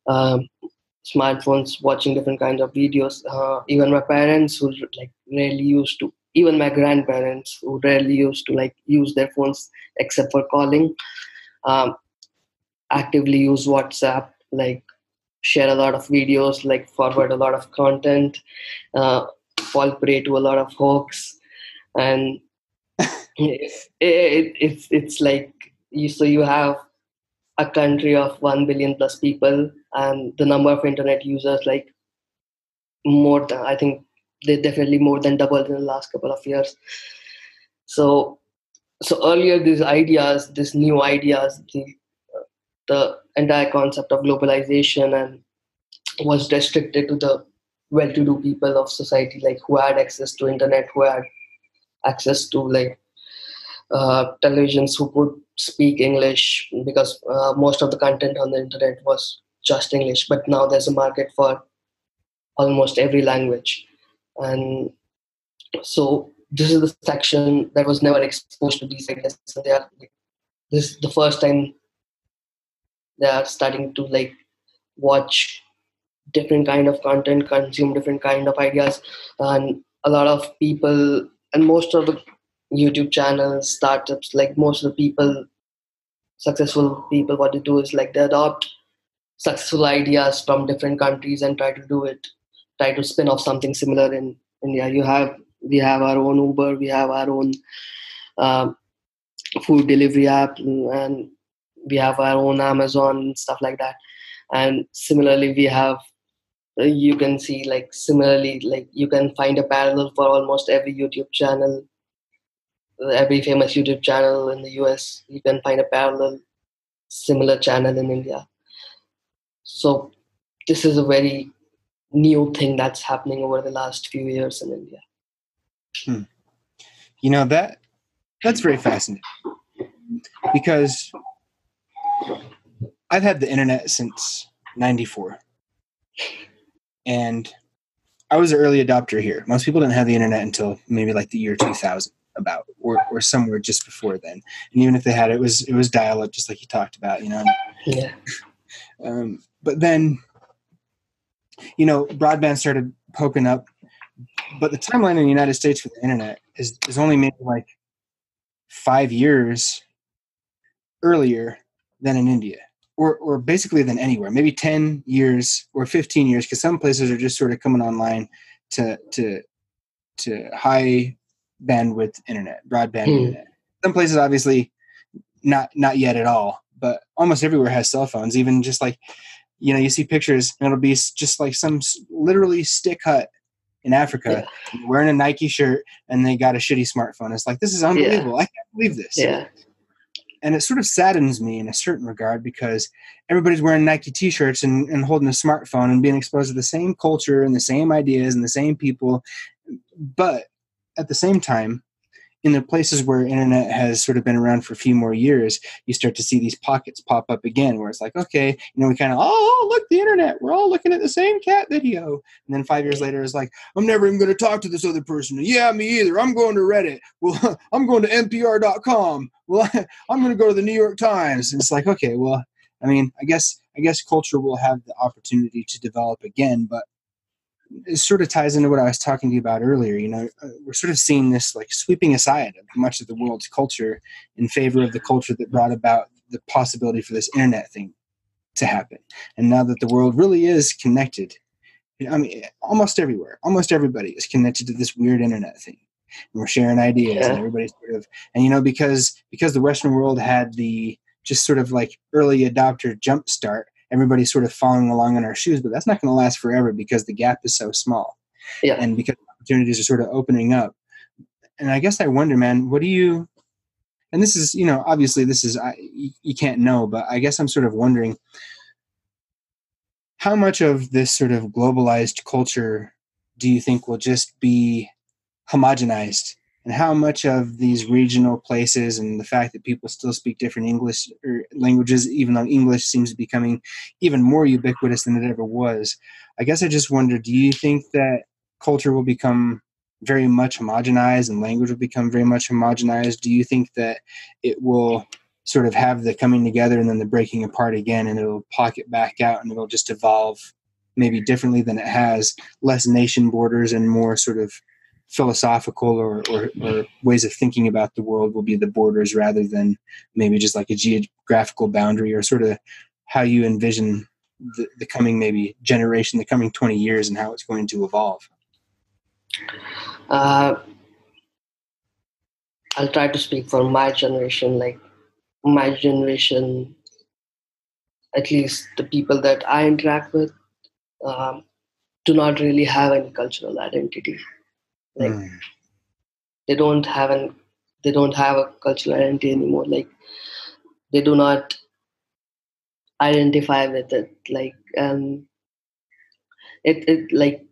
um, smartphones watching different kinds of videos. Uh, even my parents who like really used to even my grandparents who rarely used to like use their phones except for calling um, actively use whatsapp like share a lot of videos like forward a lot of content uh, fall prey to a lot of hoax and it, it, it's it's like you so you have a country of 1 billion plus people and the number of internet users like more than I think they definitely more than doubled in the last couple of years. So so earlier these ideas, these new ideas, the the entire concept of globalization and was restricted to the well-to-do people of society, like who had access to internet, who had access to like uh, televisions, who could speak English, because uh, most of the content on the internet was just English. But now there's a market for almost every language, and so this is the section that was never exposed to these ideas. So they are this is the first time they are starting to like watch different kind of content consume different kind of ideas and a lot of people and most of the youtube channels startups like most of the people successful people what they do is like they adopt successful ideas from different countries and try to do it try to spin off something similar in india you have we have our own uber we have our own um, food delivery app and we have our own amazon stuff like that. And similarly we have uh, you can see like similarly like you can find a parallel for almost every youtube channel every famous youtube channel in the us you can find a parallel similar channel in india. So this is a very new thing that's happening over the last few years in india hmm. you know that that's very fascinating because i've had the internet since 94 and I was an early adopter here. Most people didn't have the internet until maybe like the year 2000, about or or somewhere just before then. And even if they had it, it was it was dial up, just like you talked about, you know. Yeah. Um, but then, you know, broadband started poking up. But the timeline in the United States for the internet is is only maybe like five years earlier than in India or, or basically than anywhere, maybe 10 years or 15 years, because some places are just sort of coming online to, to, to high bandwidth internet, broadband mm. internet. Some places obviously not, not yet at all, but almost everywhere has cell phones, even just like, you know, you see pictures and it'll be just like some literally stick hut in Africa yeah. wearing a Nike shirt and they got a shitty smartphone. It's like, this is unbelievable. Yeah. I can't believe this. Yeah and it sort of saddens me in a certain regard because everybody's wearing Nike t-shirts and, and holding a smartphone and being exposed to the same culture and the same ideas and the same people. But at the same time, in the places where internet has sort of been around for a few more years, you start to see these pockets pop up again where it's like, okay, you know, we kind of, oh, look, the internet, we're all looking at the same cat video. And then five years later, it's like, I'm never even going to talk to this other person. Yeah, me either. I'm going to Reddit. Well, I'm going to NPR.com. Well, I'm going to go to the New York Times. And it's like, okay, well, I mean, I guess, I guess culture will have the opportunity to develop again, but it sort of ties into what I was talking to you about earlier. You know, uh, we're sort of seeing this like sweeping aside of much of the world's culture in favor of the culture that brought about the possibility for this internet thing to happen. And now that the world really is connected, I mean, almost everywhere, almost everybody is connected to this weird internet thing. And we're sharing ideas, yeah. and everybody's sort of, and you know, because because the Western world had the just sort of like early adopter jump start everybody's sort of following along in our shoes, but that's not going to last forever because the gap is so small. Yeah. And because opportunities are sort of opening up. And I guess I wonder, man, what do you, and this is, you know, obviously this is, I, you, you can't know, but I guess I'm sort of wondering how much of this sort of globalized culture do you think will just be homogenized and how much of these regional places and the fact that people still speak different English or languages, even though English seems to be becoming even more ubiquitous than it ever was. I guess I just wonder do you think that culture will become very much homogenized and language will become very much homogenized? Do you think that it will sort of have the coming together and then the breaking apart again and it'll pocket back out and it'll just evolve maybe differently than it has, less nation borders and more sort of philosophical or, or, or, ways of thinking about the world will be the borders rather than maybe just like a geographical boundary or sort of how you envision the, the coming maybe generation, the coming 20 years and how it's going to evolve? Uh, I'll try to speak for my generation. Like my generation, at least the people that I interact with, um, do not really have any cultural identity. Like Mm. they don't have an they don't have a cultural identity anymore. Like they do not identify with it. Like um, it it like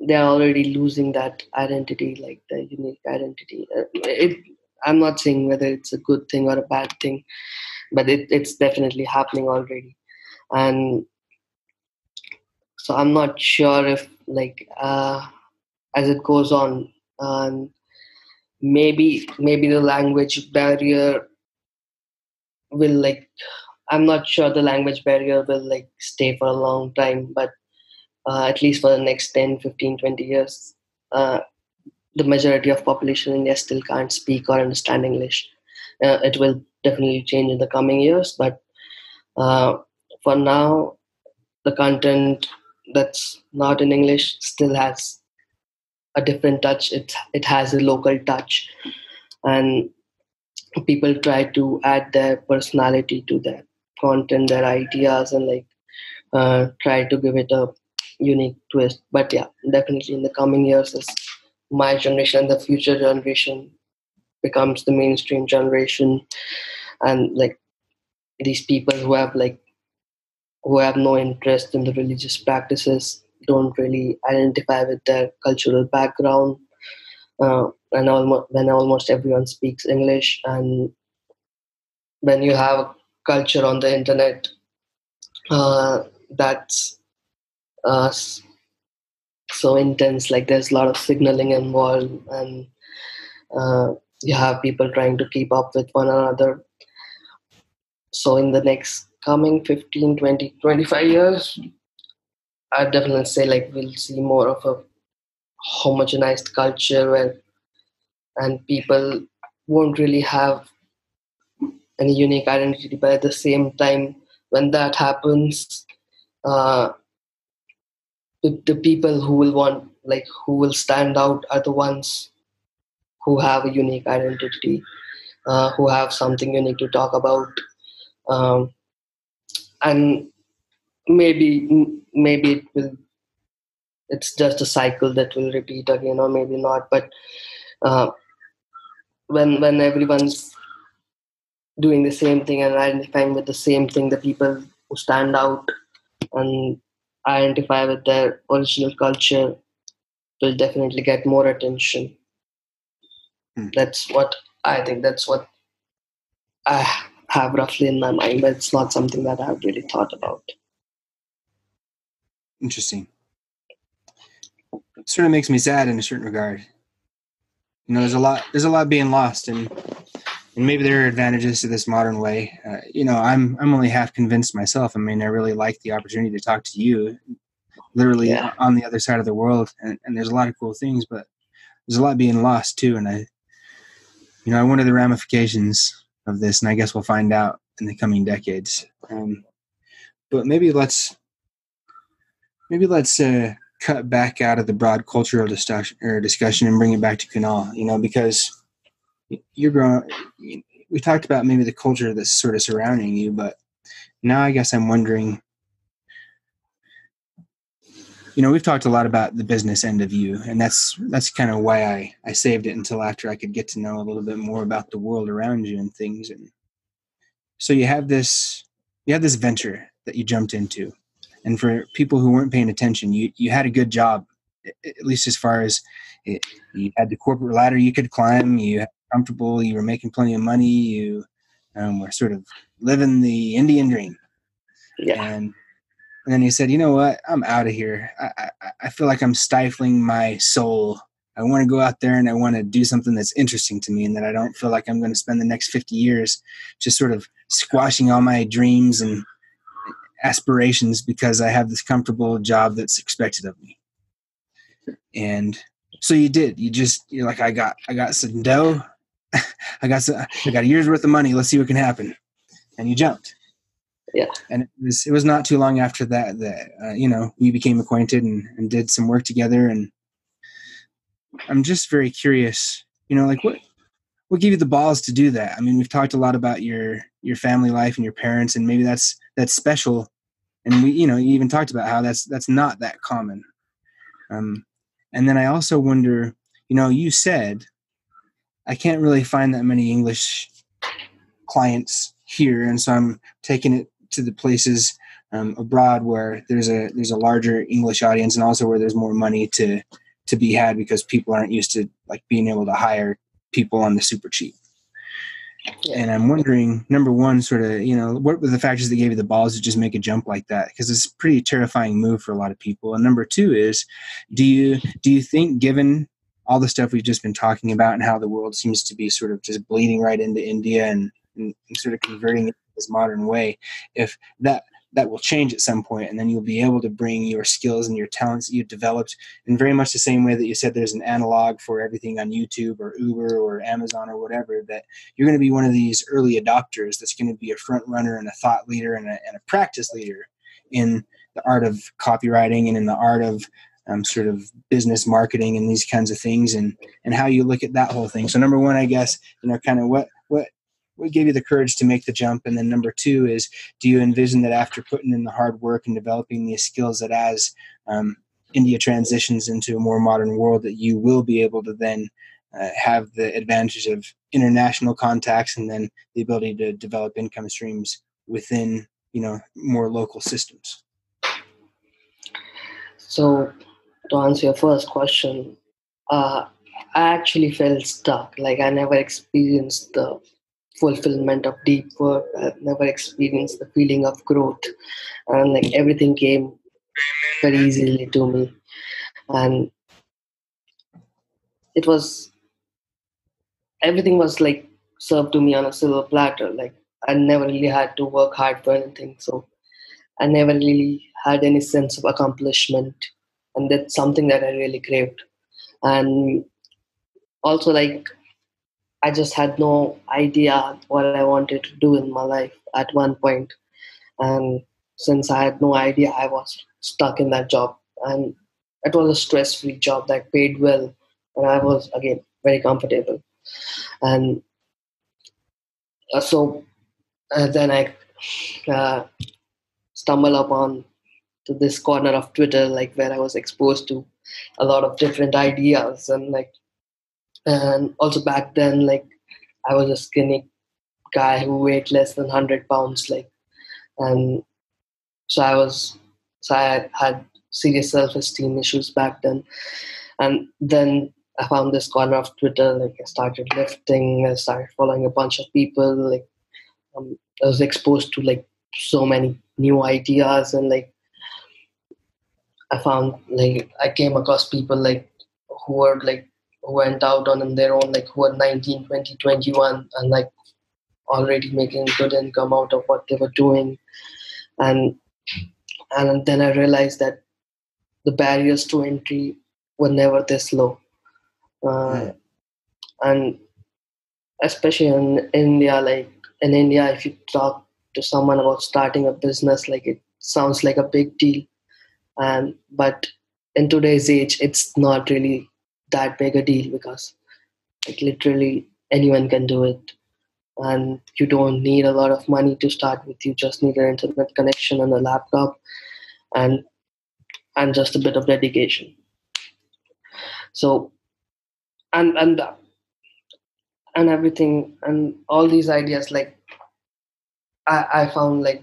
they're already losing that identity, like the unique identity. Uh, It I'm not saying whether it's a good thing or a bad thing, but it, it's definitely happening already, and so I'm not sure if like uh, as it goes on, maybe maybe the language barrier will like I'm not sure the language barrier will like stay for a long time, but uh, at least for the next 10, 15, 20 years, uh, the majority of population in India still can't speak or understand English. Uh, it will definitely change in the coming years, but uh, for now, the content that's not in English still has a different touch. It it has a local touch, and people try to add their personality to their content, their ideas, and like uh, try to give it a unique twist. But yeah, definitely in the coming years, as my generation and the future generation becomes the mainstream generation, and like these people who have like who have no interest in the religious practices don't really identify with their cultural background uh, and almost when almost everyone speaks english and when you have a culture on the internet uh, that's uh, so intense like there's a lot of signaling involved and uh, you have people trying to keep up with one another. So in the next coming 15 20 25 years i'd definitely say like we'll see more of a homogenized culture where and people won't really have any unique identity but at the same time when that happens uh, the, the people who will want like who will stand out are the ones who have a unique identity uh, who have something unique to talk about um, and maybe maybe it will it's just a cycle that will repeat again or maybe not but uh, when when everyone's doing the same thing and identifying with the same thing the people who stand out and identify with their original culture will definitely get more attention Hmm. that's what i think that's what i have roughly in my mind but it's not something that i've really thought about Interesting. Sort of makes me sad in a certain regard. You know, there's a lot. There's a lot being lost, and and maybe there are advantages to this modern way. Uh, you know, I'm I'm only half convinced myself. I mean, I really like the opportunity to talk to you, literally Yeah. on the other side of the world, and, and there's a lot of cool things, but there's a lot being lost too. And I, you know, I wonder the ramifications of this, and I guess we'll find out in the coming decades. Um, but maybe let's maybe let's uh, cut back out of the broad cultural discussion or discussion and bring it back to Kunal. You know, because you're growing. We talked about maybe the culture that's sort of surrounding you, but now I guess I'm wondering. You know, we've talked a lot about the business end of you, and that's that's kind of why I I saved it until after I could get to know a little bit more about the world around you and things. And so you have this you have this venture that you jumped into, and for people who weren't paying attention, you you had a good job, at least as far as it, you had the corporate ladder you could climb. You had comfortable. You were making plenty of money. You um, were sort of living the Indian dream. yeah And and then he said, "You know what? I'm out of here. I, I I feel like I'm stifling my soul. I want to go out there and I want to do something that's interesting to me, and that I don't feel like I'm going to spend the next 50 years just sort of squashing all my dreams and aspirations because I have this comfortable job that's expected of me." And so you did. You just you're like, I got I got some dough. I got some, I got a year's worth of money. Let's see what can happen. And you jumped Yeah. and it was it was not too long after that that uh, you know we became acquainted and, and did some work together and i'm just very curious you know like what what gave you the balls to do that i mean we've talked a lot about your your family life and your parents and maybe that's that's special and we you know you even talked about how that's that's not that common Um, and then I also wonder, you know, you said I can't really find that many English clients here, and so I'm taking it to the places um, abroad where there's a there's a larger English audience, and also where there's more money to to be had because people aren't used to like being able to hire people on the super cheap. Yeah. And I'm wondering, number one, sort of, you know, what were the factors that gave you the balls to just make a jump like that? Because it's a pretty terrifying move for a lot of people. And number two is, do you do you think, given all the stuff we've just been talking about and how the world seems to be sort of just bleeding right into India and, and sort of converting it this modern way, if that that will change at some point and then you'll be able to bring your skills and your talents that you've developed in very much the same way that you said there's an analog for everything on youtube or uber or amazon or whatever that you're going to be one of these early adopters that's going to be a front runner and a thought leader and a, and a practice leader in the art of copywriting and in the art of um, sort of business marketing and these kinds of things and and how you look at that whole thing. So number one i guess you know kind of what what what gave you the courage to make the jump? And then number two is, do you envision that after putting in the hard work and developing these skills, that as um, India transitions into a more modern world, that you will be able to then uh, have the advantage of international contacts and then the ability to develop income streams within you know more local systems. So, to answer your first question, uh, I actually felt stuck. Like I never experienced the fulfillment of deep work. I've never experienced the feeling of growth, and like everything came very easily to me, and it was everything was like served to me on a silver platter. Like I never really had to work hard for anything, so I never really had any sense of accomplishment, and that's something that I really craved. And also, like I just had no idea what I wanted to do in my life at one point. And since I had no idea, I was stuck in that job. And it was a stress free job that paid well. And I was, again, very comfortable. And uh, so uh, then I uh, stumbled upon to this corner of Twitter, like where I was exposed to a lot of different ideas and like and also back then like i was a skinny guy who weighed less than 100 pounds like and so i was so i had serious self-esteem issues back then. And then i found this corner of twitter like i started lifting i started following a bunch of people like um, i was exposed to like so many new ideas and like i found like i came across people like who were like went out on their own, like who were 19, 20, 21, and like already making good income out of what they were doing. And and then I realized that the barriers to entry were never this low. Uh, and especially in India, like in India, if you talk to someone about starting a business, like it sounds like a big deal. And but in today's age, it's not really that big a deal because like literally anyone can do it. And you don't need a lot of money to start with. You just need an internet connection and a laptop and and just a bit of dedication. So and and and everything and all these ideas like i i found like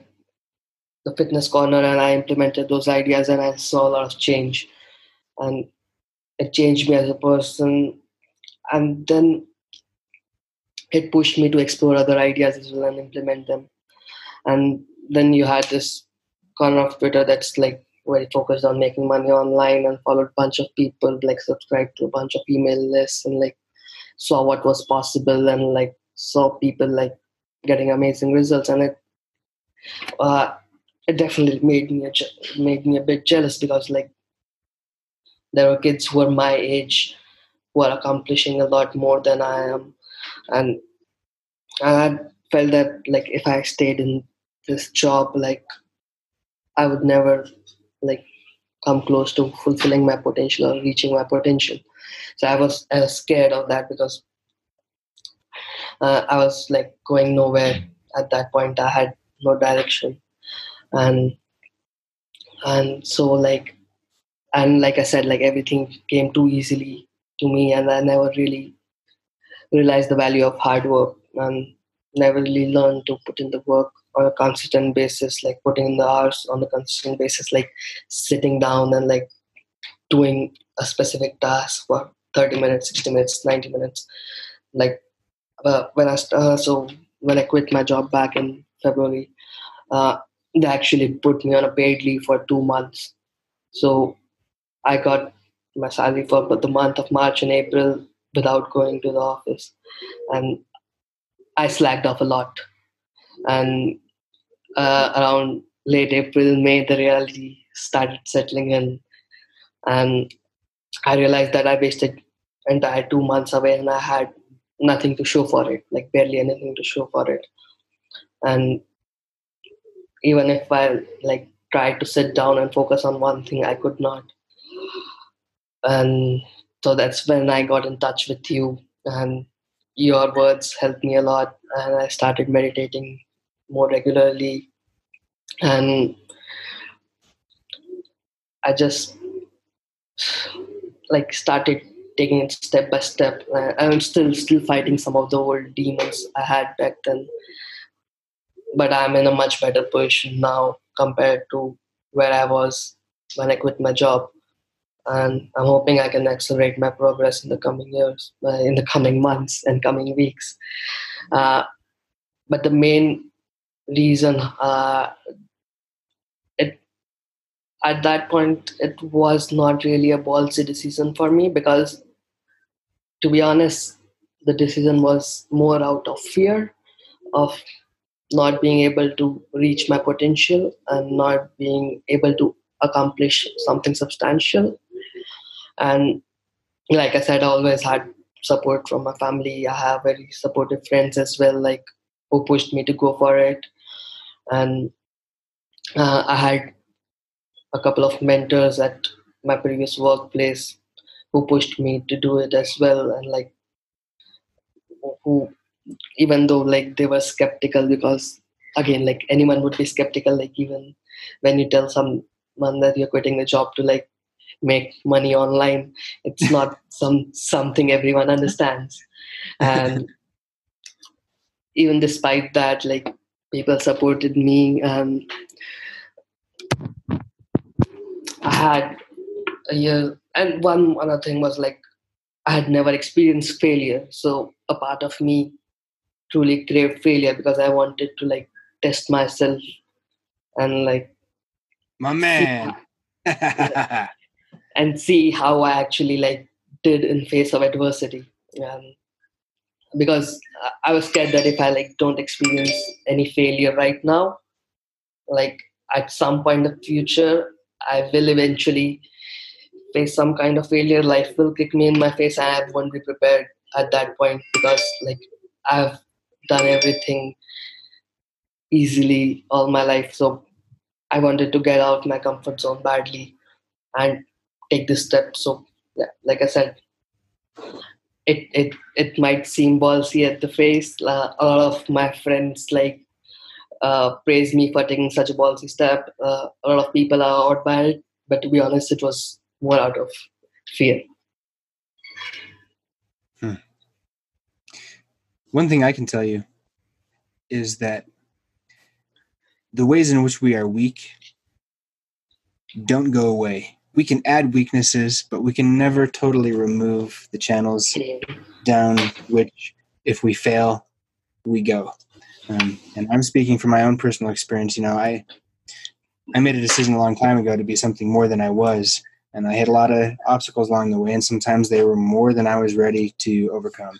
the fitness corner and i implemented those ideas and i saw a lot of change. And it changed me as a person. And then it pushed me to explore other ideas as well and implement them. And then you had this corner of twitter that's like very focused on making money online and followed a bunch of people like subscribed to a bunch of email lists and like saw what was possible and like saw people like getting amazing results. And it uh, it definitely made me a, made me a bit jealous because like there were kids who were my age who are accomplishing a lot more than I am, and I felt that like if I stayed in this job, like I would never like come close to fulfilling my potential or reaching my potential. So I was, I was scared of that because uh, I was like going nowhere at that point. I had no direction, and and so like and like I said, like everything came too easily to me, and I never really realized the value of hard work and never really learned to put in the work on a consistent basis, like putting in the hours on a consistent basis, like sitting down and like doing a specific task for 30 minutes, 60 minutes, 90 minutes. Like uh, when I uh, so when I quit my job back in February, uh, they actually put me on a paid leave for two months. So I got my salary for the month of March and April without going to the office, and I slacked off a lot. And uh, around late April, May, the reality started settling in, and I realized that I wasted entire two months away, and I had nothing to show for it, like barely anything to show for it. And even if I like tried to sit down and focus on one thing, I could not. And so that's when I got in touch with you, and your words helped me a lot. And I started meditating more regularly, and I just like started taking it step by step. Uh, I'm still still fighting some of the old demons I had back then, but I'm in a much better position now compared to where I was when I quit my job. And I'm hoping I can accelerate my progress in the coming years, uh, in the coming months and coming weeks. Uh, but the main reason uh, it at that point it was not really a ballsy decision for me because to be honest, the decision was more out of fear of not being able to reach my potential and not being able to accomplish something substantial. And like I said, I always had support from my family. I have very supportive friends as well, like who pushed me to go for it. And uh, I had a couple of mentors at my previous workplace who pushed me to do it as well and like who even though like they were skeptical because again like anyone would be skeptical like even when you tell someone that you're quitting the job to like make money online. It's not some something everyone understands. And even despite that like people supported me and i had a year and one other thing was like I had never experienced failure, so a part of me truly craved failure because I wanted to like test myself and like my man and see how I actually like did in face of adversity. Um, because I was scared that if I like don't experience any failure right now, like at some point in the future, I will eventually face some kind of failure, life will kick me in my face, and I won't be prepared at that point because like I've done everything easily all my life. So I wanted to get out my comfort zone badly and take this step. So yeah, like I said, it it it might seem ballsy at the face. Uh, a lot of my friends like uh, praise me for taking such a ballsy step. Uh, a lot of people are out by it, but to be honest, it was more out of fear. Hmm. One thing I can tell you is that the ways in which we are weak don't go away. We can add weaknesses, but we can never totally remove the channels down which, if we fail, we go. Um, and I'm speaking from my own personal experience. You know, I I made a decision a long time ago to be something more than I was, and I had a lot of obstacles along the way, and sometimes they were more than I was ready to overcome.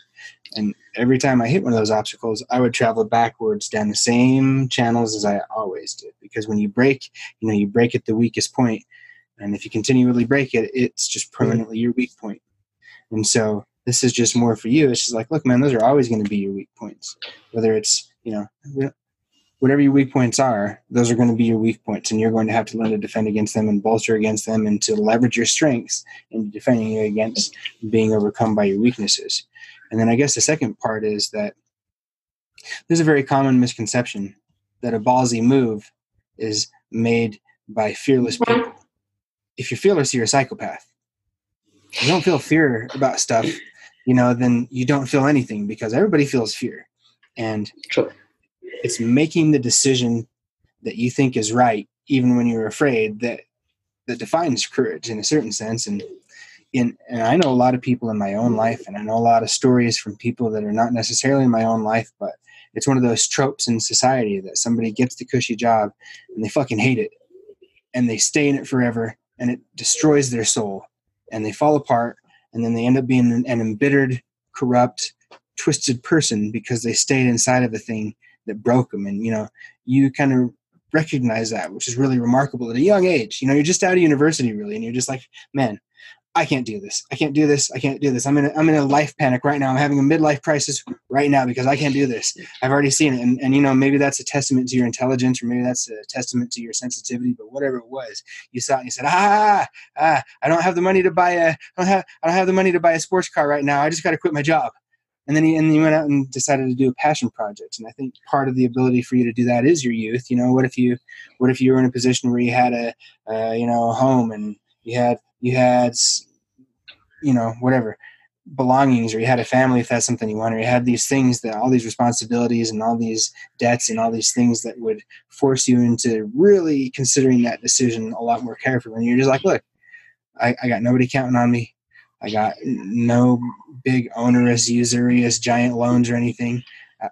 And every time I hit one of those obstacles, I would travel backwards down the same channels as I always did. Because when you break, you know, you break at the weakest point, and if you continually break it, it's just permanently your weak point. And so this is just more for you. It's just like, look, man, those are always going to be your weak points. Whether it's, you know, whatever your weak points are, those are going to be your weak points, and you're going to have to learn to defend against them and bolster against them, and to leverage your strengths in defending you against being overcome by your weaknesses. And then I guess the second part is that there's a very common misconception that a ballsy move is made by fearless people. If you're fearless, you're a psychopath. If you don't feel fear about stuff, you know, then you don't feel anything because everybody feels fear. And True. it's making the decision that you think is right, even when you're afraid, that that defines courage in a certain sense. And in and I know a lot of people in my own life, and I know a lot of stories from people that are not necessarily in my own life, but it's one of those tropes in society that somebody gets the cushy job and they fucking hate it and they stay in it forever and it destroys their soul and they fall apart and then they end up being an, an embittered corrupt twisted person because they stayed inside of a thing that broke them and you know you kind of recognize that which is really remarkable at a young age. You know you're just out of university really and you're just like man I can't do this. I can't do this. I can't do this. I'm in a, I'm in a life panic right now. I'm having a midlife crisis right now because I can't do this. I've already seen it. And, and you know, maybe that's a testament to your intelligence or maybe that's a testament to your sensitivity, but whatever it was, you saw it and you said, ah, ah, I don't have the money to buy a, I don't have, I don't have the money to buy a sports car right now. I just got to quit my job. And then you, and you went out and decided to do a passion project. And I think part of the ability for you to do that is your youth. You know, what if you, what if you were in a position where you had a, uh, you know, a home and you had, you had you know whatever belongings or you had a family if that's something you want or you had these things that all these responsibilities and all these debts and all these things that would force you into really considering that decision a lot more carefully and you're just like look I, I got nobody counting on me. I got no big onerous usurious giant loans or anything.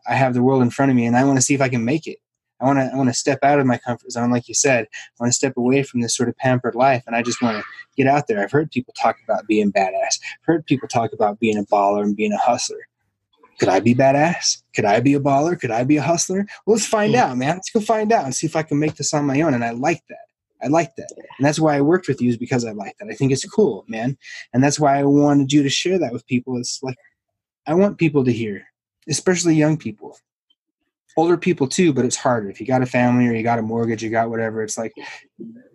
I have the world in front of me and i want to see if i can make it I want to I want to step out of my comfort zone, like you said. I want to step away from this sort of pampered life, and I just want to get out there. I've heard people talk about being badass. I've heard people talk about being a baller and being a hustler. Could I be badass? Could I be a baller? Could I be a hustler? Well, let's find hmm. out, man. Let's go find out and see if I can make this on my own. And I like that. I like that. And that's why I worked with you is because I like that. I think it's cool, man. And that's why I wanted you to share that with people. It's like I want people to hear, especially young people older people too, but it's harder. If you got a family or you got a mortgage, you got whatever, it's like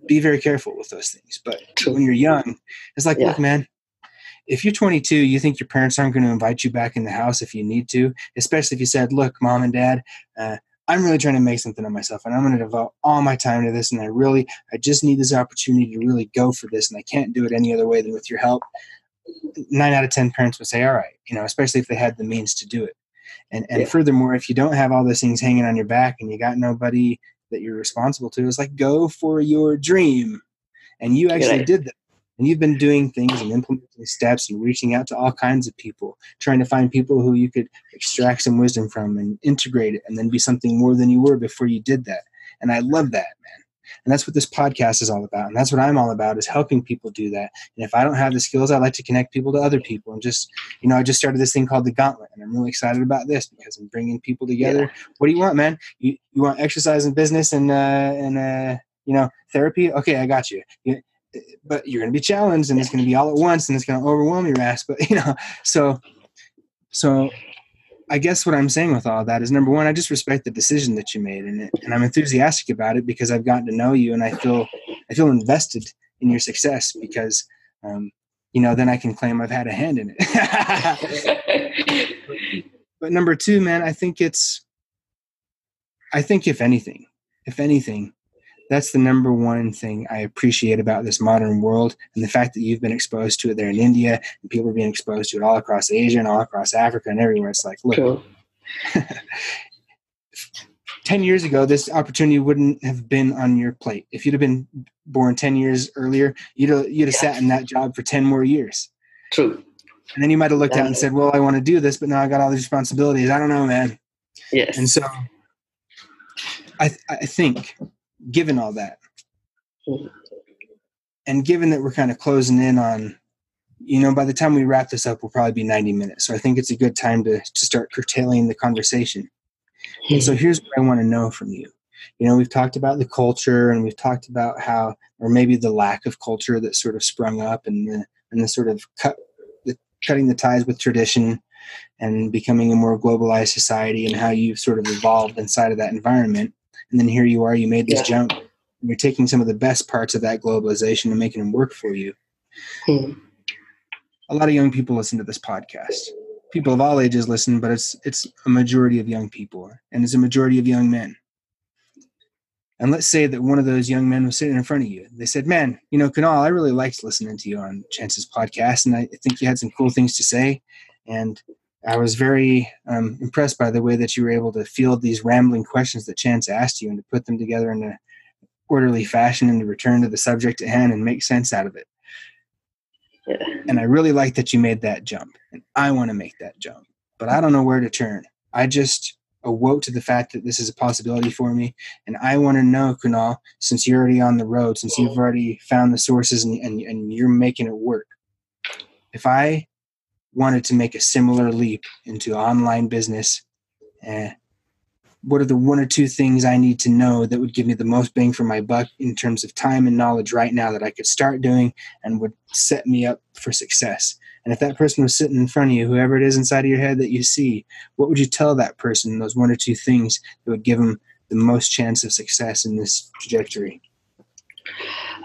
be very careful with those things. But when you're young, it's like, yeah. look, man, if you're 22, you think your parents aren't going to invite you back in the house if you need to, especially if you said, look, mom and dad, uh, I'm really trying to make something of myself and I'm going to devote all my time to this. And I really, I just need this opportunity to really go for this. And I can't do it any other way than with your help. Nine out of 10 parents would say, all right, you know, especially if they had the means to do it. And and yeah. furthermore, if you don't have all those things hanging on your back and you got nobody that you're responsible to, it's like go for your dream. And you actually did that. And you've been doing things and implementing steps and reaching out to all kinds of people, trying to find people who you could extract some wisdom from and integrate it and then be something more than you were before you did that. And I love that. And that's what this podcast is all about. And that's what I'm all about is helping people do that. And if I don't have the skills, I like to connect people to other people. And just, you know, I just started this thing called the Gauntlet. And I'm really excited about this because I'm bringing people together. Yeah. What do you want, man? You, you want exercise and business and, uh, and, uh, you know, therapy? Okay, I got you. you but you're going to be challenged and it's going to be all at once and it's going to overwhelm your ass. But, you know, so, so I guess what I'm saying with all that is number one, I just respect the decision that you made, and and I'm enthusiastic about it because I've gotten to know you, and I feel I feel invested in your success because, um, you know, then I can claim I've had a hand in it. but number two, man, I think it's, I think if anything, if anything, that's the number one thing I appreciate about this modern world and the fact that you've been exposed to it there in India and people are being exposed to it all across Asia and all across Africa and everywhere. It's like, look, cool. 10 years ago, this opportunity wouldn't have been on your plate. If you'd have been born 10 years earlier, you'd have, you'd have yeah. sat in that job for 10 more years. True. And then you might have looked out and said, well, I want to do this, but now I got all these responsibilities. I don't know, man. Yes. And so I, I think given all that. And given that we're kind of closing in on you know by the time we wrap this up we'll probably be 90 minutes. So i think it's a good time to, to start curtailing the conversation. And so here's what i want to know from you. You know we've talked about the culture and we've talked about how or maybe the lack of culture that sort of sprung up and the and the sort of cut the cutting the ties with tradition and becoming a more globalized society and how you've sort of evolved inside of that environment and then here you are you made this yeah. jump you're taking some of the best parts of that globalization and making them work for you hmm. a lot of young people listen to this podcast people of all ages listen but it's it's a majority of young people and it's a majority of young men And let's say that one of those young men was sitting in front of you. They said, Man, you know, Kunal, I really liked listening to you on Chance's podcast, and I think you had some cool things to say. And I was very um, impressed by the way that you were able to field these rambling questions that Chance asked you and to put them together in a orderly fashion and to return to the subject at hand and make sense out of it. Yeah. And I really like that you made that jump. And I want to make that jump, but I don't know where to turn. I just awoke to the fact that this is a possibility for me. And I want to know, Kunal, since you're already on the road, since you've already found the sources and, and, and you're making it work, if I wanted to make a similar leap into online business, eh, what are the one or two things I need to know that would give me the most bang for my buck in terms of time and knowledge right now that I could start doing and would set me up for success? And if that person was sitting in front of you, whoever it is inside of your head that you see, what would you tell that person those one or two things that would give them the most chance of success in this trajectory?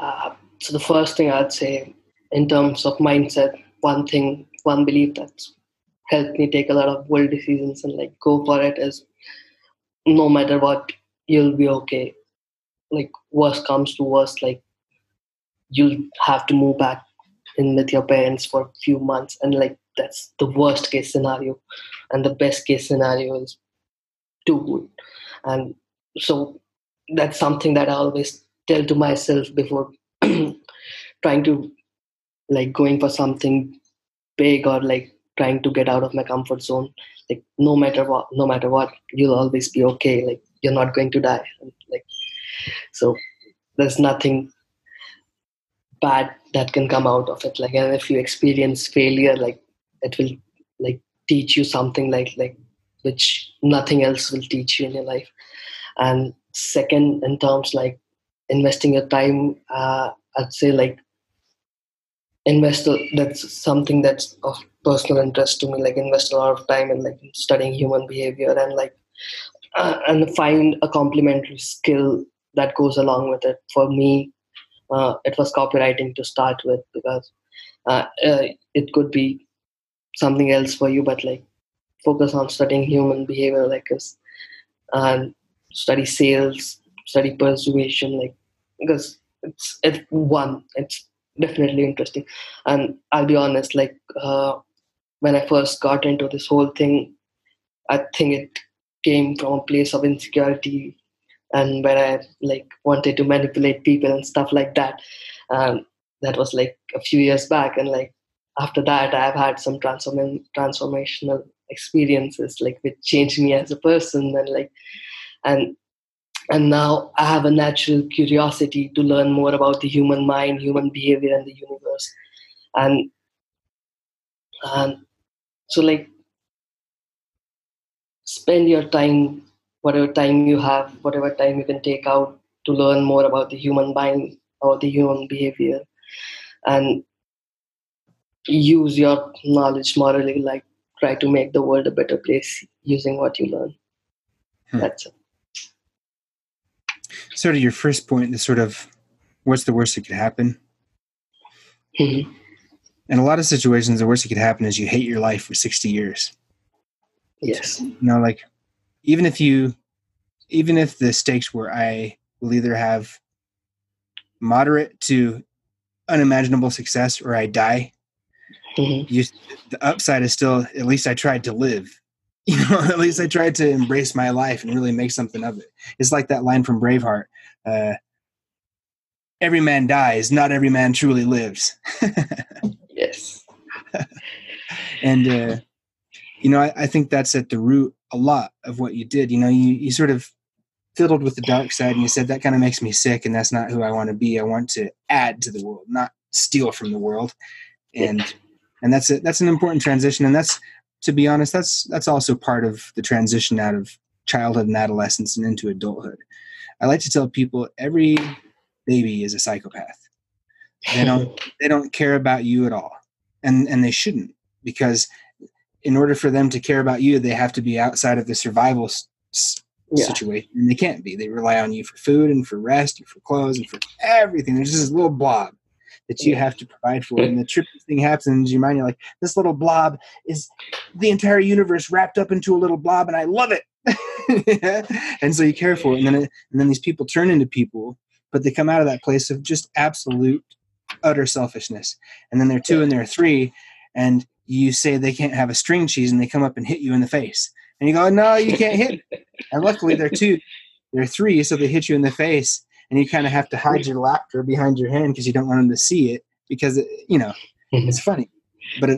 Uh, so the first thing I'd say in terms of mindset, one thing, one belief that's helped me take a lot of bold decisions and like go for it is no matter what, you'll be okay. Like worst comes to worst, like you'll have to move back in with your parents for a few months. And like that's the worst case scenario. And the best case scenario is too good. And so that's something that i always tell to myself before trying to like going for something big or like trying to get out of my comfort zone. Like no matter what no matter what you'll always be okay. Like you're not going to die. Like so there's nothing bad that can come out of it. Like and if you experience failure like it will like teach you something like like which nothing else will teach you in your life. And second in terms like investing your time uh, i'd say like invest that's something that's of personal interest to me like invest a lot of time in like studying human behavior and like uh, and find a complementary skill that goes along with it. For me uh, it was copywriting to start with because uh, uh, it could be something else for you but like focus on studying human behavior like us and study sales study persuasion like because it's it's one it's definitely interesting and i'll be honest like uh, when i first got into this whole thing i think it came from a place of insecurity and where I like wanted to manipulate people and stuff like that. Um, that was like a few years back, and like after that, I've had some transform transformational experiences, like which changed me as a person, and like and and now I have a natural curiosity to learn more about the human mind, human behavior, and the universe, and and so like spend your time whatever time you have, whatever time you can take out to learn more about the human mind or the human behavior, and use your knowledge morally, like try to make the world a better place using what you learn. Hmm. That's it. Sort of your first point, the sort of what's the worst that could happen? Mm-hmm. In a lot of situations, the worst that could happen is you hate your life for 60 years. Yes. You know, like even if you even if the stakes were I will either have moderate to unimaginable success or I die. Mm-hmm. You, the upside is still at least I tried to live. You know, at least I tried to embrace my life and really make something of it. It's like that line from Braveheart. Uh, every man dies, not every man truly lives. yes. and uh, you know, I, I, think that's at the root a lot of what you did. You know, you, you sort of fiddled with the dark side and you said that kind of makes me sick and that's not who I want to be. I want to add to the world, not steal from the world. And and that's a, that's an important transition and that's to be honest, that's that's also part of the transition out of childhood and adolescence and into adulthood. I like to tell people every baby is a psychopath. They don't they don't care about you at all. And and they shouldn't because in order for them to care about you, they have to be outside of the survival s- yeah. situation. And they can't be. They rely on you for food and for rest and for clothes and for everything. There's just this little blob. That you have to provide for. And the trippy thing happens in your mind. You're like, this little blob is the entire universe wrapped up into a little blob, and I love it. and so you care for it, and then it, and then these people turn into people, but they come out of that place of just absolute utter selfishness. And then they're two and they're three, and you say they can't have a string cheese, and they come up and hit you in the face, and you go, no, you can't hit. and luckily they're two, they're three, so they hit you in the face, and you kind of have to hide your laughter behind your hand because you don't want them to see it because it, you know mm-hmm. it's funny. But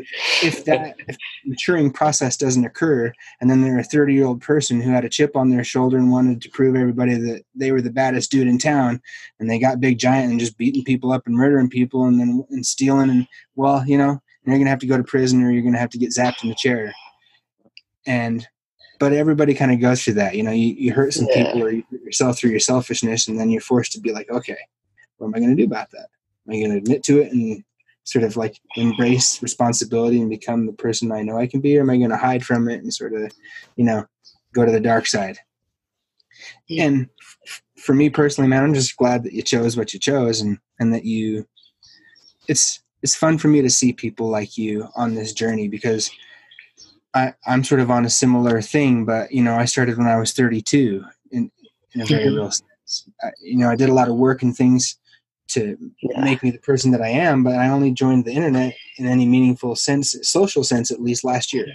if that if maturing process doesn't occur, and then they're a 30 year old person who had a chip on their shoulder and wanted to prove everybody that they were the baddest dude in town, and they got big giant and just beating people up and murdering people and then and stealing, and well, you know, you're gonna have to go to prison or you're gonna have to get zapped in the chair. And but everybody kind of goes through that. You know, you, you hurt some yeah. people or you yourself through your selfishness, and then you're forced to be like, okay, what am I going to do about that? Am I going to admit to it and sort of like embrace responsibility and become the person I know I can be, or am I going to hide from it and sort of, you know, go to the dark side? Yeah. And f- for me personally, man, I'm just glad that you chose what you chose, and and that you, it's it's fun for me to see people like you on this journey because I, I'm sort of on a similar thing, but you know, I started when I was 32 in, a very real sense. I, you know, I did a lot of work and things to yeah. make me the person that I am, but I only joined the internet in any meaningful sense, social sense, at least last year.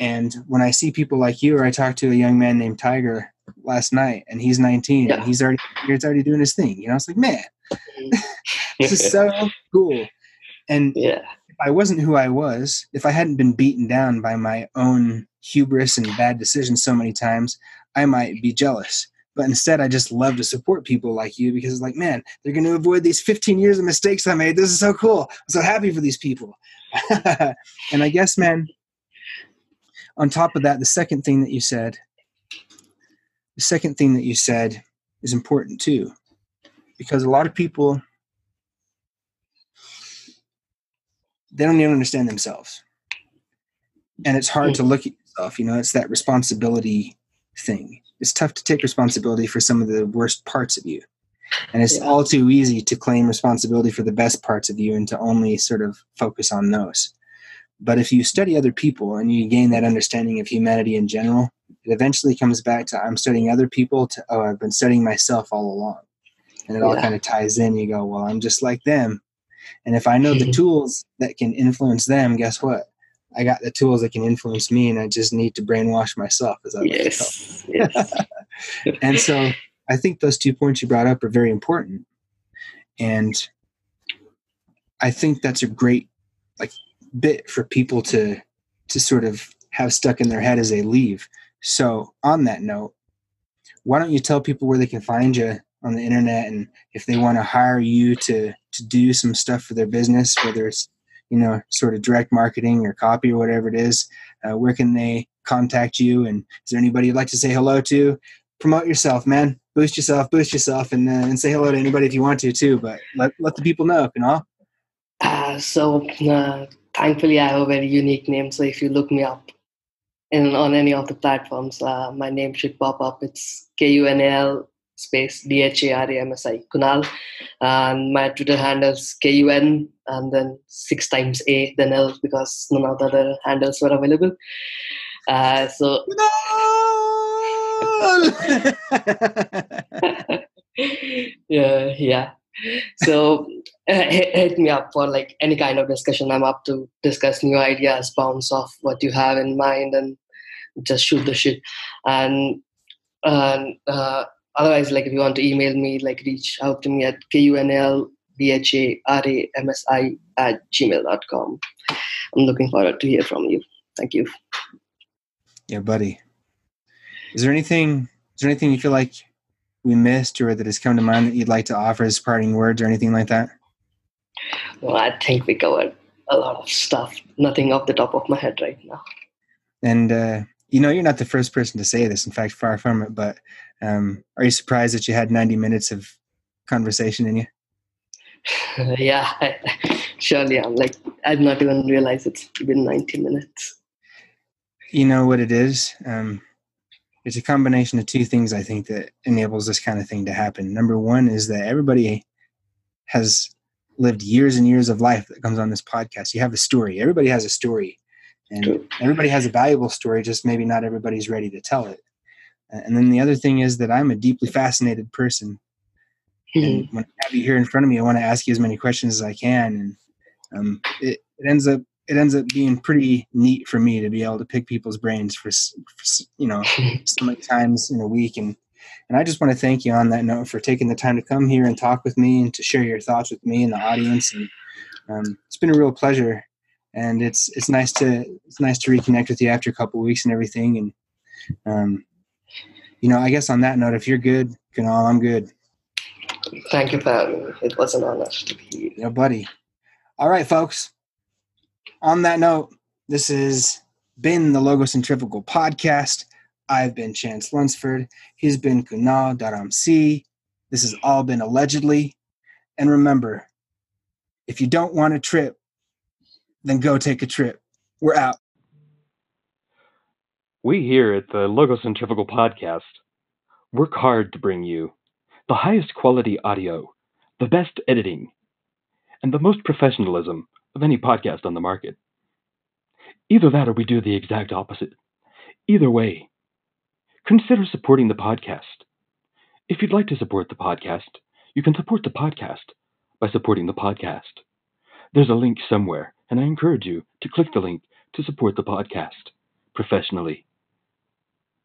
And when I see people like you, or I talked to a young man named Tiger last night, and he's 19, yeah. and he's already he's already doing his thing. You know, it's like, man, this is so cool. And yeah. if I wasn't who I was, if I hadn't been beaten down by my own hubris and bad decisions so many times, I might be jealous. But instead, I just love to support people like you because it's like, man, they're going to avoid these 15 years of mistakes I made. This is so cool. I'm so happy for these people. and I guess, man, on top of that, the second thing that you said, the second thing that you said is important too. Because a lot of people, they don't even understand themselves. And it's hard to look at yourself. You know, it's that responsibility thing it's tough to take responsibility for some of the worst parts of you. And it's yeah. all too easy to claim responsibility for the best parts of you and to only sort of focus on those. But if you study other people and you gain that understanding of humanity in general, it eventually comes back to I'm studying other people to oh, I've been studying myself all along. And it all kind of ties in. You go, well, I'm just like them. And if I know the tools that can influence them, guess what? I got the tools that can influence me, and I just need to brainwash myself. As I yes, yes. and so I think those two points you brought up are very important, and I think that's a great like bit for people to to sort of have stuck in their head as they leave. So on that note, why don't you tell people where they can find you on the internet, and if they want to hire you to to do some stuff for their business, whether it's you know, sort of direct marketing or copy or whatever it is, uh, where can they contact you? And is there anybody you'd like to say hello to? Promote yourself, man. Boost yourself, boost yourself, and uh, and say hello to anybody if you want to too. But let let the people know, you know. Uh, so uh, thankfully, I have a very unique name. So if you look me up in on any of the platforms, uh, my name should pop up. It's K U N L space D H A R A M S I Kunal, and my Twitter handle is K U N and then six times A then L because none of the other handles were available. Uh, so. yeah, yeah. So uh, hit, hit, me up for like any kind of discussion. I'm up to discuss new ideas, bounce off what you have in mind, and just shoot the shit. And and uh, otherwise, like if you want to email me, like reach out to me at kunl B-H-A-R-A-M-S-I at gmail.com. I'm looking forward to hear from you. Thank you. Yeah, buddy. Is there anything is there anything you feel like we missed or that has come to mind that you'd like to offer as parting words or anything like that? Well, I think we covered a lot of stuff. Nothing off the top of my head right now. And uh, you know, you're not the first person to say this. In fact, far from it. But um, are you surprised that you had 90 minutes of conversation in you? yeah, surely I'm like, I've not even realized it's been 90 minutes. You know what it is? Um, it's a combination of two things I think that enables this kind of thing to happen. Number one is that everybody has lived years and years of life that comes on this podcast. You have a story. Everybody has a story, and everybody has a valuable story. Just maybe not everybody's ready to tell it. And then the other thing is that I'm a deeply fascinated person. And when I have you here in front of me, I want to ask you as many questions as I can. And um, it, it ends up it ends up being pretty neat for me to be able to pick people's brains for, for you know so many times in a week. And and I just want to thank you on that note for taking the time to come here and talk with me and to share your thoughts with me and the audience. And um, it's been a real pleasure. And it's it's nice to it's nice to reconnect with you after a couple of weeks and everything. And um, you know, I guess on that note, if you're good, Kunal, I'm good. Thank you for having me. It was an honor to be here. Yeah, buddy. All right, folks. On that note, this has been the Logo Centrifugal podcast. I've been Chance Lunsford. He's been Kunal Dharamsi. This has all been allegedly. And remember, if you don't want a trip, then go take a trip. We're out. We here at the Logo Centrifugal Podcast work hard to bring you the highest quality audio, the best editing, and the most professionalism of any podcast on the market. Either that or we do the exact opposite. Either way, consider supporting the podcast. If you'd like to support the podcast, you can support the podcast by supporting the podcast. There's a link somewhere, and I encourage you to click the link to support the podcast professionally.